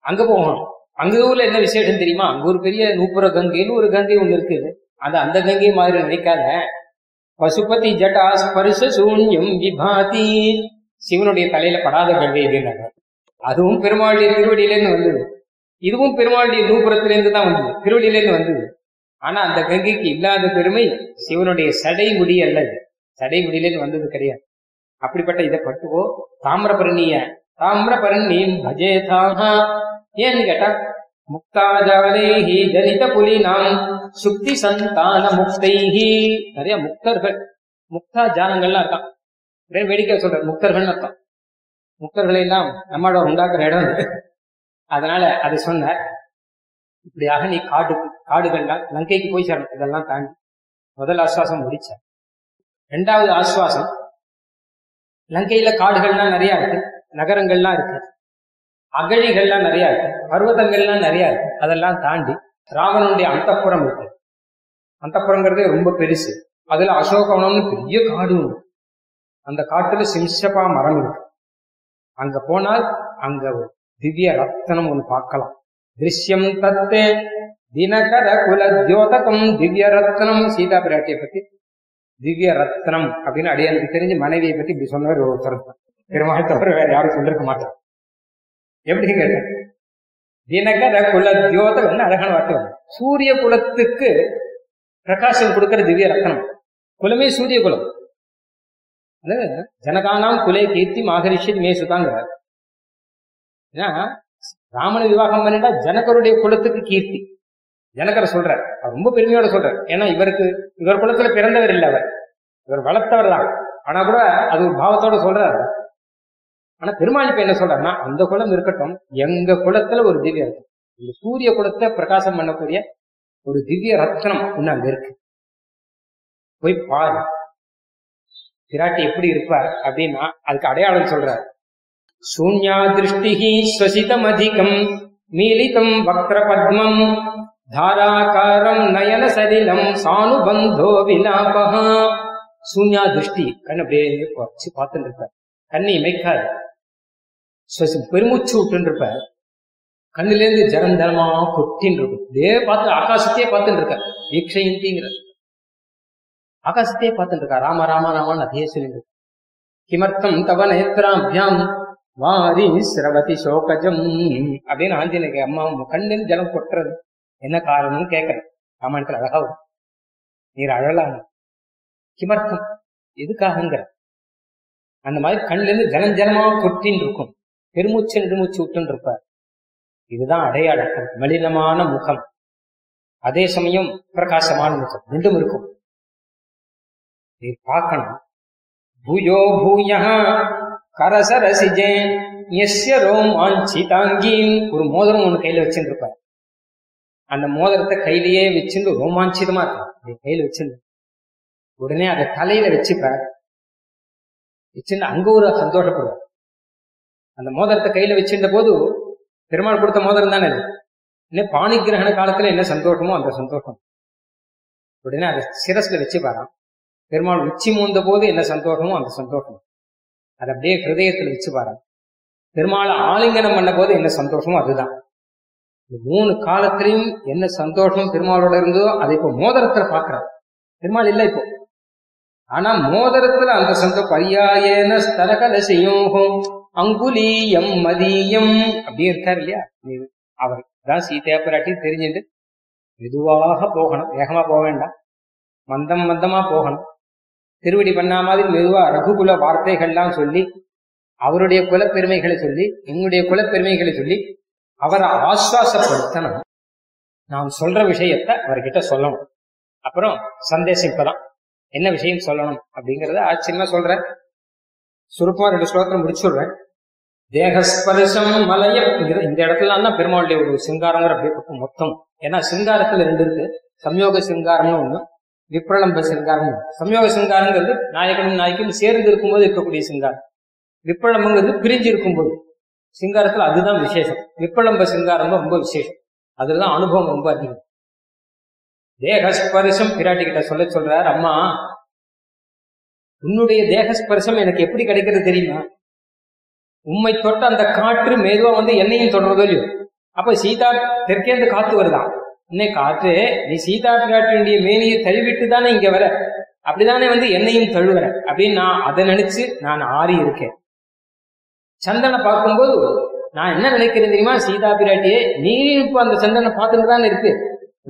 அங்க போகணும். அங்க ஊர்ல என்ன விசேஷம் தெரியுமா? அங்க ஒரு பெரிய நூப்புற கங்கைன்னு ஒரு கங்கை ஒண்ணு இருக்குது. அது அந்த கங்கை மாதிரி நினைக்காத. பசுபதி ஜட்டா ஸ்பர்ஷ சூன்யம் விபாதி. சிவனுடைய தலையில படாத கங்கை இதுன்னாங்க அதுவும் பெருமாளுடைய திருவடியிலேருந்து வந்தது. இதுவும் பெருமாளுடைய நூப்புறத்திலேருந்து தான் வந்தது. திருவடியிலேருந்து வந்தது. ஆனா அந்த கங்கைக்கு இல்லாத பெருமை சிவனுடைய சடை முடி அல்ல சடை முடியிலேருந்து வந்தது கிடையாது. அப்படிப்பட்ட இதை பட்டுவோ தாமிரபரணிய தாமிரபரணியும் பஜேதாக ஏன்னு கேட்டா முக்தாஜாலேஹி ஜனித புலினாம் சுக்தி சந்தான முக்தைஹி. நிறைய முக்தர்கள் முக்தா ஜானங்கள்லாம் இருக்கான் ஒரே வேடிக்கை சொல்றேன் முக்தர்கள் அர்த்தம். முக்தர்களை எல்லாம் நம்மளோட உண்டாக்குற இடம் அதனால அது சொன்னார். இப்படியாக நீ காடு காடுகள்லாம் லங்கைக்கு போய் சேரணும். இதெல்லாம் தாண்டி. முதல் ஆஸ்வாசம் முடிச்ச ரெண்டாவது ஆஸ்வாசம் லங்கையில காடுகள்லாம் நிறைய இருக்கு நகரங்கள்லாம் இருக்கு அகழிகள்லாம் நிறைய இருக்கு பர்வதங்கள்லாம் நிறைய இருக்கு. அதெல்லாம் தாண்டி ராவணனுடைய அந்தப்புறம் இருக்கு. அந்தப்புறங்கிறதே ரொம்ப பெருசு. அதுல அசோகவனம்னு பெரிய காடு உண்டு அந்த காட்டுல சிம்சபா மரம் இருக்கு. அங்க போனால் அங்க ஒரு திவ்ய ரத்தனம் ஒண்ணு பார்க்கலாம். திருஷ்யம் தத்தே தினகர குல தியோதகம் திவ்ய ரத்னம் சீதா பிராட்டியை பத்தி திவ்ய ரத்னம் அப்படின்னு அடியானுக்கு தெரிஞ்சு மனைவியை பத்தி இப்படி சொன்னவர் ஒருத்தர். பெருமாள் தவிர வேற யாரும் சொல்லிருக்க மாட்டார். எப்படி கேட்டேன்? தினகர குலத்யோதம் என்ன அழகான வார்த்தை சூரிய குலத்துக்கு பிரகாசம் கொடுக்கிற திவ்ய ரத்னம் குலமே சூரிய குலம். ஜனகானாம் குலே கீர்த்தி மாகரிஷி மே சுதாங்கிறார். ஏன்னா ராமனை விவாகம் பண்ணிட்டா ஜனகருடைய குலத்துக்கு கீர்த்தி. ஜனகரை சொல்றார். அவர் ரொம்ப பெருமையோட சொல்றார். ஏன்னா இவருக்கு இவர் குலத்துல பிறந்தவர் இல்லை அவர். இவர் வளர்த்தவர் தான். ஆனா கூட அது ஒரு பாவத்தோட சொல்றாரு. ஆனா பெருமாள் இப்ப என்ன சொல்றாருன்னா அந்த குலம் இருக்கட்டும் எங்க குலத்துல ஒரு திவ்ய ரத்னம் இந்த சூரிய குலத்தை பிரகாசம் பண்ணக்கூடிய ஒரு திவ்ய ரத்னம் இன்னும் அங்க இருக்கு. போய் பாரு பிராட்டி எப்படி இருப்பார் அப்படின்னா அதுக்கு அடையாளம் சொல்றார். சூன்யா திருஷ்டிஹி ஸ்வசிதம் அதிகம் மீலிதம் வக்ர பத்மம் தாராகாரம் நயன சலிலம் சானுபந்தோ விலாபகா சூன்யா திருஷ்டி கண் அப்படியே வச்சு பார்த்துட்டு இருப்பார். கண்ணை இமைக்காது. பெருமூச்சு விட்டுன்னு இருப்பார். கண்ணுல இருந்து ஜலந்தரமா கொட்டின்னு இருக்கும். இதே பார்த்து ஆகாசத்தையே பார்த்துட்டு இருக்க வீக்ஷயந்திங்கிற ஆகாசத்தையே பார்த்துட்டு இருக்கா ராம ராம ராமான்னு அதையே சொல்லிட்டு கிமர்த்தம் தவ நேத்ராபியாம் வாரி சிரவதி சோகஜம் அப்படின்னு ஆஞ்சநேய அம்மா கண்ணில் ஜலம் கொட்டுறது. என்ன காரணம்னு கேட்கறேன். ராமாயணத்துல அழகா வரும். நீர் அழலாம்? கிமர்த்தம் எதுக்காகங்கிற? அந்த மாதிரி கண்ணுல இருந்து ஜலம் ஜலமா கொட்டின்னு இருக்கும் பெருமூச்சு நெடுமூச்சு விட்டுன்னு இருப்பார் இதுதான் அடையாளம். மலினமான முகம். அதே சமயம் பிரகாசமான முகம். ரெண்டும் இருக்கும். நீ பார்க்கணும். பூயோ பூய கரசரசிஜே எஸ்ய ரோமாஞ்சிதாங்கீம் ஒரு மோதிரம் ஒண்ணு கையில வச்சுட்டு அந்த மோதிரத்தை கையிலேயே வச்சுட்டு ரோமாஞ்சிதமா இருக்கும். நீ கையில வச்சிருந்து உடனே அதை தலையில வச்சுப்பார். வச்சுட்டு அங்க ஒரு சந்தோஷப்படுவார். அந்த மோதிரத்தை கையில வச்சிருந்த போது பெருமாள் கொடுத்த மோதிரம் தானே அது? இன்னும் பாணி கிரகண காலத்துல என்ன சந்தோஷமோ அந்த சந்தோஷம். உடனே அதை சிரஸ்ல வச்சு பாரான் பெருமாள் உச்சி மூந்த போது என்ன சந்தோஷமோ அந்த சந்தோஷம். அதை அப்படியே ஹிருதயத்தில் வச்சு பாருங்க. பெருமாளை ஆலிங்கனம் பண்ண போது என்ன சந்தோஷமோ அதுதான். இந்த மூணு காலத்திலையும் என்ன சந்தோஷம் பெருமாளோட இருந்ததோ அதை இப்போ மோதிரத்துல பாக்குறான் பெருமாள் இல்லை இப்போ. ஆனா மோதிரத்துல அந்த சந்தோஷம் பரியாயன ஸ்தலகல செய்யும் அங்குலீயம் மதியம் அப்படியே இருக்காரு இல்லையா? அவர் தான் சீதையா பிராட்டி தெரிஞ்சுட்டு மெதுவாக போகணும். வேகமா போக வேண்டாம். மந்தம் மந்தமா போகணும். திருவடி பண்ணா மாதிரி மெதுவா ரகுகுல வார்த்தைகள்லாம் சொல்லி அவருடைய குலப்பெருமைகளை சொல்லி எங்களுடைய குலப்பெருமைகளை சொல்லி அவரை ஆஸ்வாசப்படுத்தணும். நாம் சொல்ற விஷயத்த அவர்கிட்ட சொல்லணும். அப்புறம் சந்தேசிப்பதான். என்ன விஷயம் சொல்லணும் அப்படிங்கறத ஆச்சரியமா சொல்றேன். சுருப்பமா ரெண்டு ஸ்லோகம் முடிச்சுடுறேன். தேகஸ்பரிசம் மலைய இந்த- இந்த இடத்துல தான் பெருமாளுடைய ஒரு சிங்காரங்கிற அப்படியே மொத்தம். ஏன்னா சிங்காரத்துல ரெண்டு இருக்கு. சம்யோக சிங்காரம்னு ஒண்ணு விப்ரலம்ப சிங்காரம். சம்யோக சிங்காரங்கிறது நாயகனும் நாய்க்கும் சேர்ந்து இருக்கும்போது இருக்கக்கூடிய சிங்காரம். விப்ரலம்பங்கிறது பிரிஞ்சு இருக்கும்போது. சிங்காரத்தில் அதுதான் விசேஷம். விப்ரலம்ப சிங்காரம் ரொம்ப விசேஷம். அதுலதான் அனுபவம் ரொம்ப அதிகம். தேகஸ்பர்சம் பிராட்டி கிட்ட சொல்ல சொல்றார் அம்மா உன்னுடைய தேகஸ்பர்சம் எனக்கு எப்படி கிடைக்கிறது தெரியுமா? உம்மை தொட்ட அந்த காற்று மெதுவா வந்து என்னையும் தொடர்றதோ இல்லையோ? அப்ப சீதா தெற்கேந்து காத்து வருதான் இன்னை காற்று நீ சீதா பிராட்டியுடைய மேனியை தழுவிட்டு தானே இங்க வர? அப்படிதானே வந்து என்னையும் தழுவுற அப்படின்னு நான் அதை நினைச்சு நான் ஆறி இருக்கேன். சந்தனை பார்க்கும்போது நான் என்ன நினைக்கிறேன் தெரியுமா? சீதா பிராட்டியே நீயும் இப்ப அந்த சந்தனை பார்த்துட்டு தானே இருக்கு.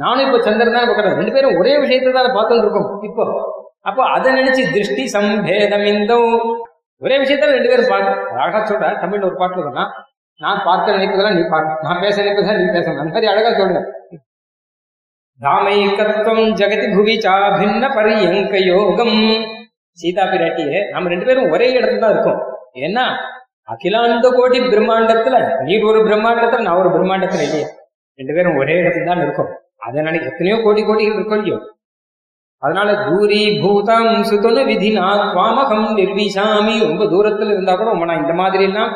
நானும் இப்ப சந்திரன் தான் பார்க்கறேன். ரெண்டு பேரும் ஒரே விஷயத்தை தான் பார்த்துட்டு இருக்கோம் இப்போ அப்போ அதை நினைச்சு திருஷ்டி சம்பேதமிந்தோ ஒரே விஷயத்த ரெண்டு பேரும் பார்க்க அழகா சொல்ற தமிழ்ல ஒரு பாட்டு சொன்னா நான் பார்க்க நினைப்பதெல்லாம் நீ பார்க்க நான் பேச நினைப்பதெல்லாம் நீ பேசணும் அந்த மாதிரி அழகா சொல்றேன் ராமைக்கத்துவம் ஜெகதி புவி சாபின்ன பரியங்க யோகம். சீதா பிராட்டியே நம்ம ரெண்டு பேரும் ஒரே இடத்துல தான் இருக்கோம். ஏன்னா அகிலாண்ட கோடி பிரம்மாண்டத்துல நீ ஒரு பிரம்மாண்டத்துல நான் ஒரு பிரம்மாண்டத்துல இல்லையே. ரெண்டு பேரும் ஒரே இடத்துல தான் இருக்கோம். அதை நினைக்க எத்தனையோ கோடி கோடிகள் இருக்கோம் அதனால தூரி பூதம் சுதனு விதினா துவாமகம் நிர்வீசாமி. ரொம்ப தூரத்துல இருந்தா கூட நான் இந்த மாதிரி எல்லாம்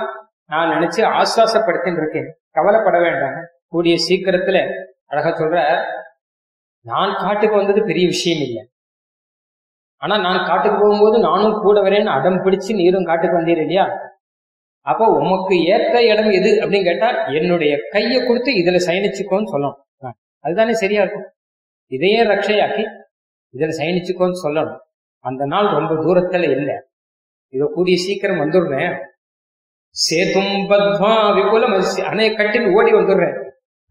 நான் நினைச்சு ஆஸ்வாசப்படுத்தின்னு இருக்கேன். கவலைப்பட வேண்டாம். கூடிய சீக்கிரத்துல அழகா சொல்ற நான் காட்டுக்கு வந்தது பெரிய விஷயம் இல்லை. ஆனா நான் காட்டுக்கு போகும்போது நானும் கூட வரேன்னு அடம் பிடிச்சு நீரும் காட்டுக்கு வந்தீர் இல்லையா? அப்போ உமக்கு ஏற்ற இடம் எது அப்படின்னு கேட்டா என்னுடைய கையை கொடுத்து இதுல சயனிச்சுக்கோன்னு சொல்லணும். அதுதானே சரியா இருக்கும். இதையே ரட்சையாக்கி இதுல சயனிச்சுக்கோன்னு சொல்லணும். அந்த நாள் ரொம்ப தூரத்துல இல்லை. இதோ கூடிய சீக்கிரம் வந்துடுறேன். சேதும் பத்மா விபுலம் அணைய கட்டில் ஓடி வந்துடுறேன்.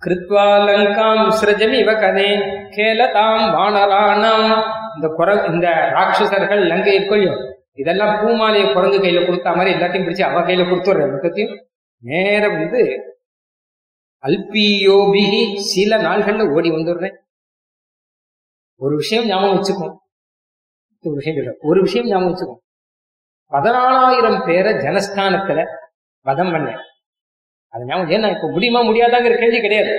கிருத்வா லங்காம் சிரஜமி இவ கதே கேலதாம் வானராணாம். இந்த குர இந்த ராட்சசர்கள் லங்கை கொள்ளும் இதெல்லாம் பூமாலையை குரங்கு கையில கொடுத்த மாதிரி எல்லாத்தையும் பிடிச்சு அவ கையில கொடுத்துடுற மொத்தத்தையும் நேரம் வந்து அல்பியோபிகி சில நாள்கள்ல ஓடி வந்துடுறேன். ஒரு விஷயம் ஞாபகம் வச்சுக்கும் ஒரு விஷயம் சொல்ல ஒரு விஷயம் ஞாபகம் வச்சுக்கும் பதினாலாயிரம் பேரை ஜனஸ்தானத்துல வதம் பண்ணேன். அது ஞாபகம் ஏன்னா இப்ப முடியுமா முடியாதாங்கிற கேள்வி கிடையாது.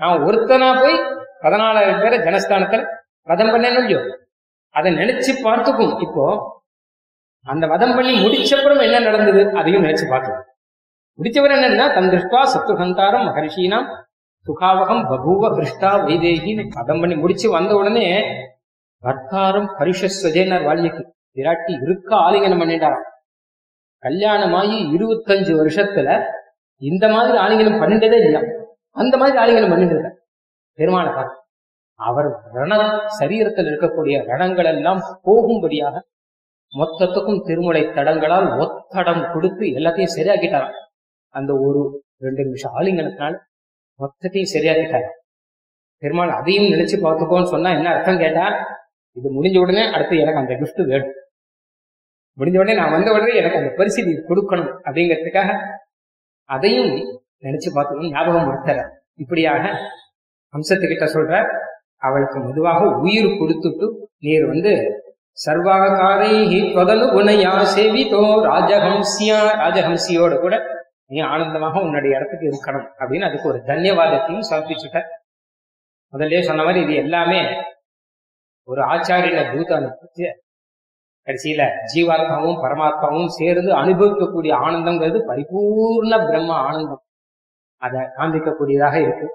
நான் ஒருத்தனா போய் பதினாலாயிரம் பேரை ஜனஸ்தானத்துல வதம் பண்ணேன்னு இல்லையோ அதை நினைச்சு பார்த்துக்கும் இப்போ அந்த வதம் பண்ணி முடிச்சப்புறம் என்ன நடந்தது? அதையும் நினைச்சு பார்க்கலாம் முடிச்சவர் என்னன்னா தன் திருஷ்டா சத்துகந்தாரம் மகர்ஷீனாம் சுகாவகம் பகூவ கிருஷ்டா வைதேகின்னு வதம் பண்ணி முடிச்சு வந்த உடனே பர்த்தாரம் பரிஷஸ்வஜேனர் வால்மீகி விராட்டி இருக்க ஆலிங்கனம் பண்ணிட்டாராம். கல்யாணமாகி இருபத்தஞ்சு வருஷத்துல இந்த மாதிரி ஆலிங்கனம் பண்ணிட்டதே இல்லையா அந்த மாதிரி ஆலிங்கனம் பண்ணிட்டு பெருமாளை பார்த்து அவர் ரண சரீரத்தில் இருக்கக்கூடிய ரணங்கள் எல்லாம் போகும்படியாக மொத்தத்துக்கும் திருமலை தடங்களால் ஒத்தடம் கொடுத்து எல்லாத்தையும் சரியாக்கிட்டாராம். அந்த ஒரு ரெண்டு நிமிஷம் ஆலிங்கனத்தினால மொத்தத்தையும் சரியாக்கிட்டாராம் பெருமாள் அதையும் நினைச்சு பார்த்துக்கோன்னு சொன்னா என்ன அர்த்தம் கேட்டா இது முடிஞ்ச உடனே அடுத்து எனக்கு அந்த கிஃப்ட் வேணும். முடிஞ்ச உடனே நான் வந்த உடனே எனக்கு அந்த பரிசு நீ கொடுக்கணும் அப்படிங்கிறதுக்காக அதையும் நினைச்சு பார்த்துக்கணும் ஞாபகம் படுத்துற இப்படியாக அம்சத்துக்கிட்ட சொல்ற அவளுக்கு மெதுவாக உயிர் கொடுத்துட்டு நீர் வந்து சர்வாகாரை தொதனு குணையா சேவிதோ ராஜஹம்சியா ராஜஹம்சியோட கூட நீ ஆனந்தமாக உன்னுடைய இடத்துக்கு இருக்கணும் அப்படின்னு அதுக்கு ஒரு தன்யவாதத்தையும் சமர்ப்பிச்சுட்ட. முதல்ல சொன்ன மாதிரி இது எல்லாமே ஒரு ஆச்சாரியனை தூத அனுப்பிச்சு கடைசியில ஜீவாத்மாவும் பரமாத்மாவும் சேர்ந்து அனுபவிக்கக்கூடிய ஆனந்தங்கிறது பரிபூர்ண பிரம்ம ஆனந்தம். அதை காண்பிக்கக்கூடியதாக இருக்கு.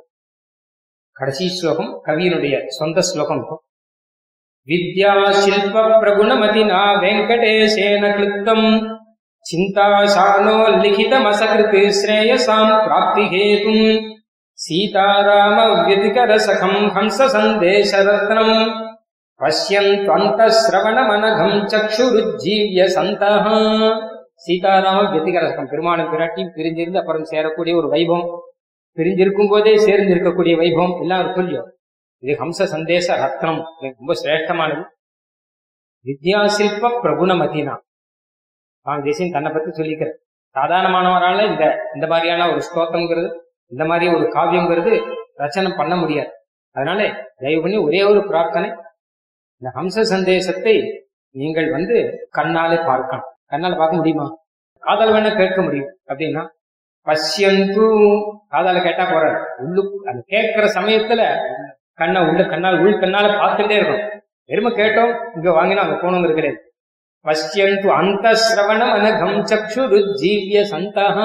கடைசி ஸ்லோகம் கவியினுடைய சொந்த ஸ்லோகம் வித்யா சில்ப பிரகுணமதினா வெங்கடேசேன கிருத்தம். சிந்தாசானோ லிகிதமசகிருத் ஸ்ரேயசாம் பிராப்தி ஹேதும் சீதாராம வியதிகரசகம் ஹம்ச சந்தேசரத்னம் பஷ்யந்த்வந்தஸ்ரவணமனகம் சக்ஷுருஜீவிய சந்தः சீதாராம வெத்திகரசம் பெருமாளும் பிராட்டியும் பிரிஞ்சிருந்து அப்புறம் சேரக்கூடிய ஒரு வைபவம் பிரிஞ்சிருக்கும் போதே சேர்ந்து இருக்கக்கூடிய வைபவம் எல்லாம் சொல்லியும் இது ஹம்ச சந்தேச ரத்னம் ரொம்ப சிரேஷ்டமானது வித்யா சில்ப பிரகுணமதினா சுவாமி தேசியம் தன்னை பத்தி சொல்லிக்கிற. சாதாரணமானவரால இந்த இந்த மாதிரியான ஒரு ஸ்தோத்திரங்கிறது இந்த மாதிரி ஒரு காவியங்கிறது ரச்சனை பண்ண முடியாது. அதனால தயவு பண்ணி ஒரே ஒரு பிரார்த்தனை இந்த ஹம்ச சந்தேசத்தை நீங்கள் வந்து கண்ணாலே பார்க்கணும். கண்ணால பார்க்க முடியுமா? காதல் வேணா கேட்க முடியும். அப்படின்னா பஷ்யந்து காதால கேட்டா போறாரு. உள்ளு அந்த கேட்கிற சமயத்துல கண்ணை உள்ள கண்ணால் உள் கண்ணால பார்த்துட்டே இருக்கணும். வெறும கேட்டோம் இங்க வாங்கினா அங்க போகணுங்கிறது இருக்கிறேன் பஷ்யந்து அந்த சிரவணம் அனகம் சக்ஷு ருஜீவிய சந்தக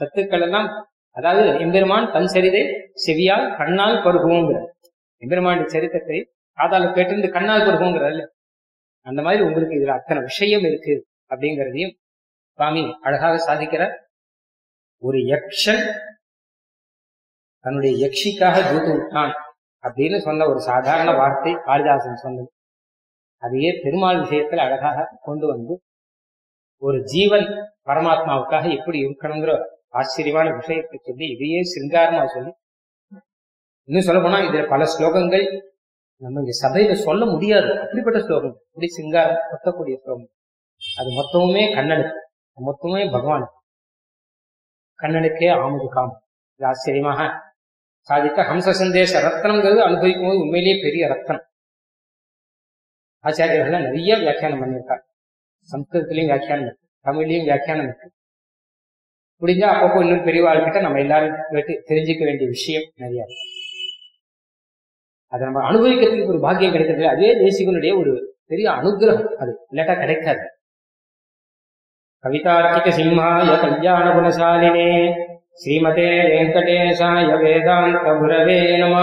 சத்துக்கள் எல்லாம் அதாவது எம்பெருமான் தன் சரிதை செவியால் கண்ணால் பருகுவோங்கிற எம்பெருமான் சரித்திரத்தை காதால கேட்டு கண்ணால் பருகுங்கிறதுல அந்த மாதிரி உங்களுக்கு இதுல அத்தனை விஷயம் இருக்கு அப்படிங்கிறதையும் சுவாமி அழகாக சாதிக்கிற ஒரு யக்ஷன் தன்னுடைய யக்ஷிக்காக தூது விட்டான் அப்படின்னு சொன்ன ஒரு சாதாரண வார்த்தை காளிதாசன் சொன்னது. அதையே பெருமாள் விஷயத்துல அழகாக கொண்டு வந்து ஒரு ஜீவன் பரமாத்மாவுக்காக எப்படி இருக்கணுங்கிற ஆச்சரியமான விஷயத்தை சொல்லி இதையே சிங்காரமா சொல்லி. இன்னும் சொல்ல போனா இதுல பல ஸ்லோகங்கள் நம்ம இங்க சபையில சொல்ல முடியாது. அப்படிப்பட்ட ஸ்லோகம். இப்படி சிங்காரம் கொத்தக்கூடிய ஸ்லோகம். அது மொத்தமுமே கண்ணனுக்கு. மொத்தமே பகவான் கண்ணனுக்கே ஆமது காம் இது ஆச்சரியமாக. சாதித்த ஹம்ச சந்தேச ரத்னங்கிறது அனுபவிக்கும் போது உண்மையிலேயே பெரிய ரத்னம் ஆச்சாரியர்கள் நிறைய வியாக்கியானம் பண்ணியிருக்காங்க. சம்ஸ்கிருதத்திலையும் வியாக்கியானம் இருக்கு. தமிழ்லையும் வியாக்கியானம் இருக்கு. முடிஞ்சா அப்பப்போ இன்னும் பெரியவாழ்கிட்ட நம்ம எல்லாரும் கேட்டு தெரிஞ்சுக்க வேண்டிய விஷயம் நிறைய இருக்கு. அதை நம்ம அனுபவிக்கிறதுக்கு ஒரு பாக்கியம் கிடைக்கிறது அதே தேசிகனுடைய ஒரு பெரிய அனுகிரகம் அது. இல்லாட்டா கிடைக்காது. கவிதார்க்கிக சிம்ஹாய கல்யாண குணசாலினே ஸ்ரீமதே வெங்கடேசாய வேதாந்த குரவே நம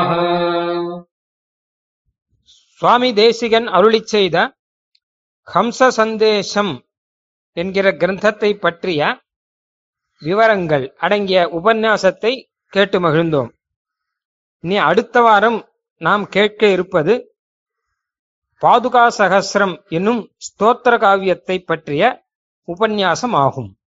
சுவாமி தேசிகன் அருளி செய்த ஹம்ச சந்தேசம் என்கிற கிரந்தத்தை பற்றிய விவரங்கள் அடங்கிய உபன்யாசத்தை கேட்டு மகிழ்ந்தோம். இனி அடுத்த வாரம் நாம் கேட்க இருப்பது பாதுகா சகசிரம் என்னும் ஸ்தோத்திர காவியத்தை பற்றிய உபன்யாசம் ஆகும்.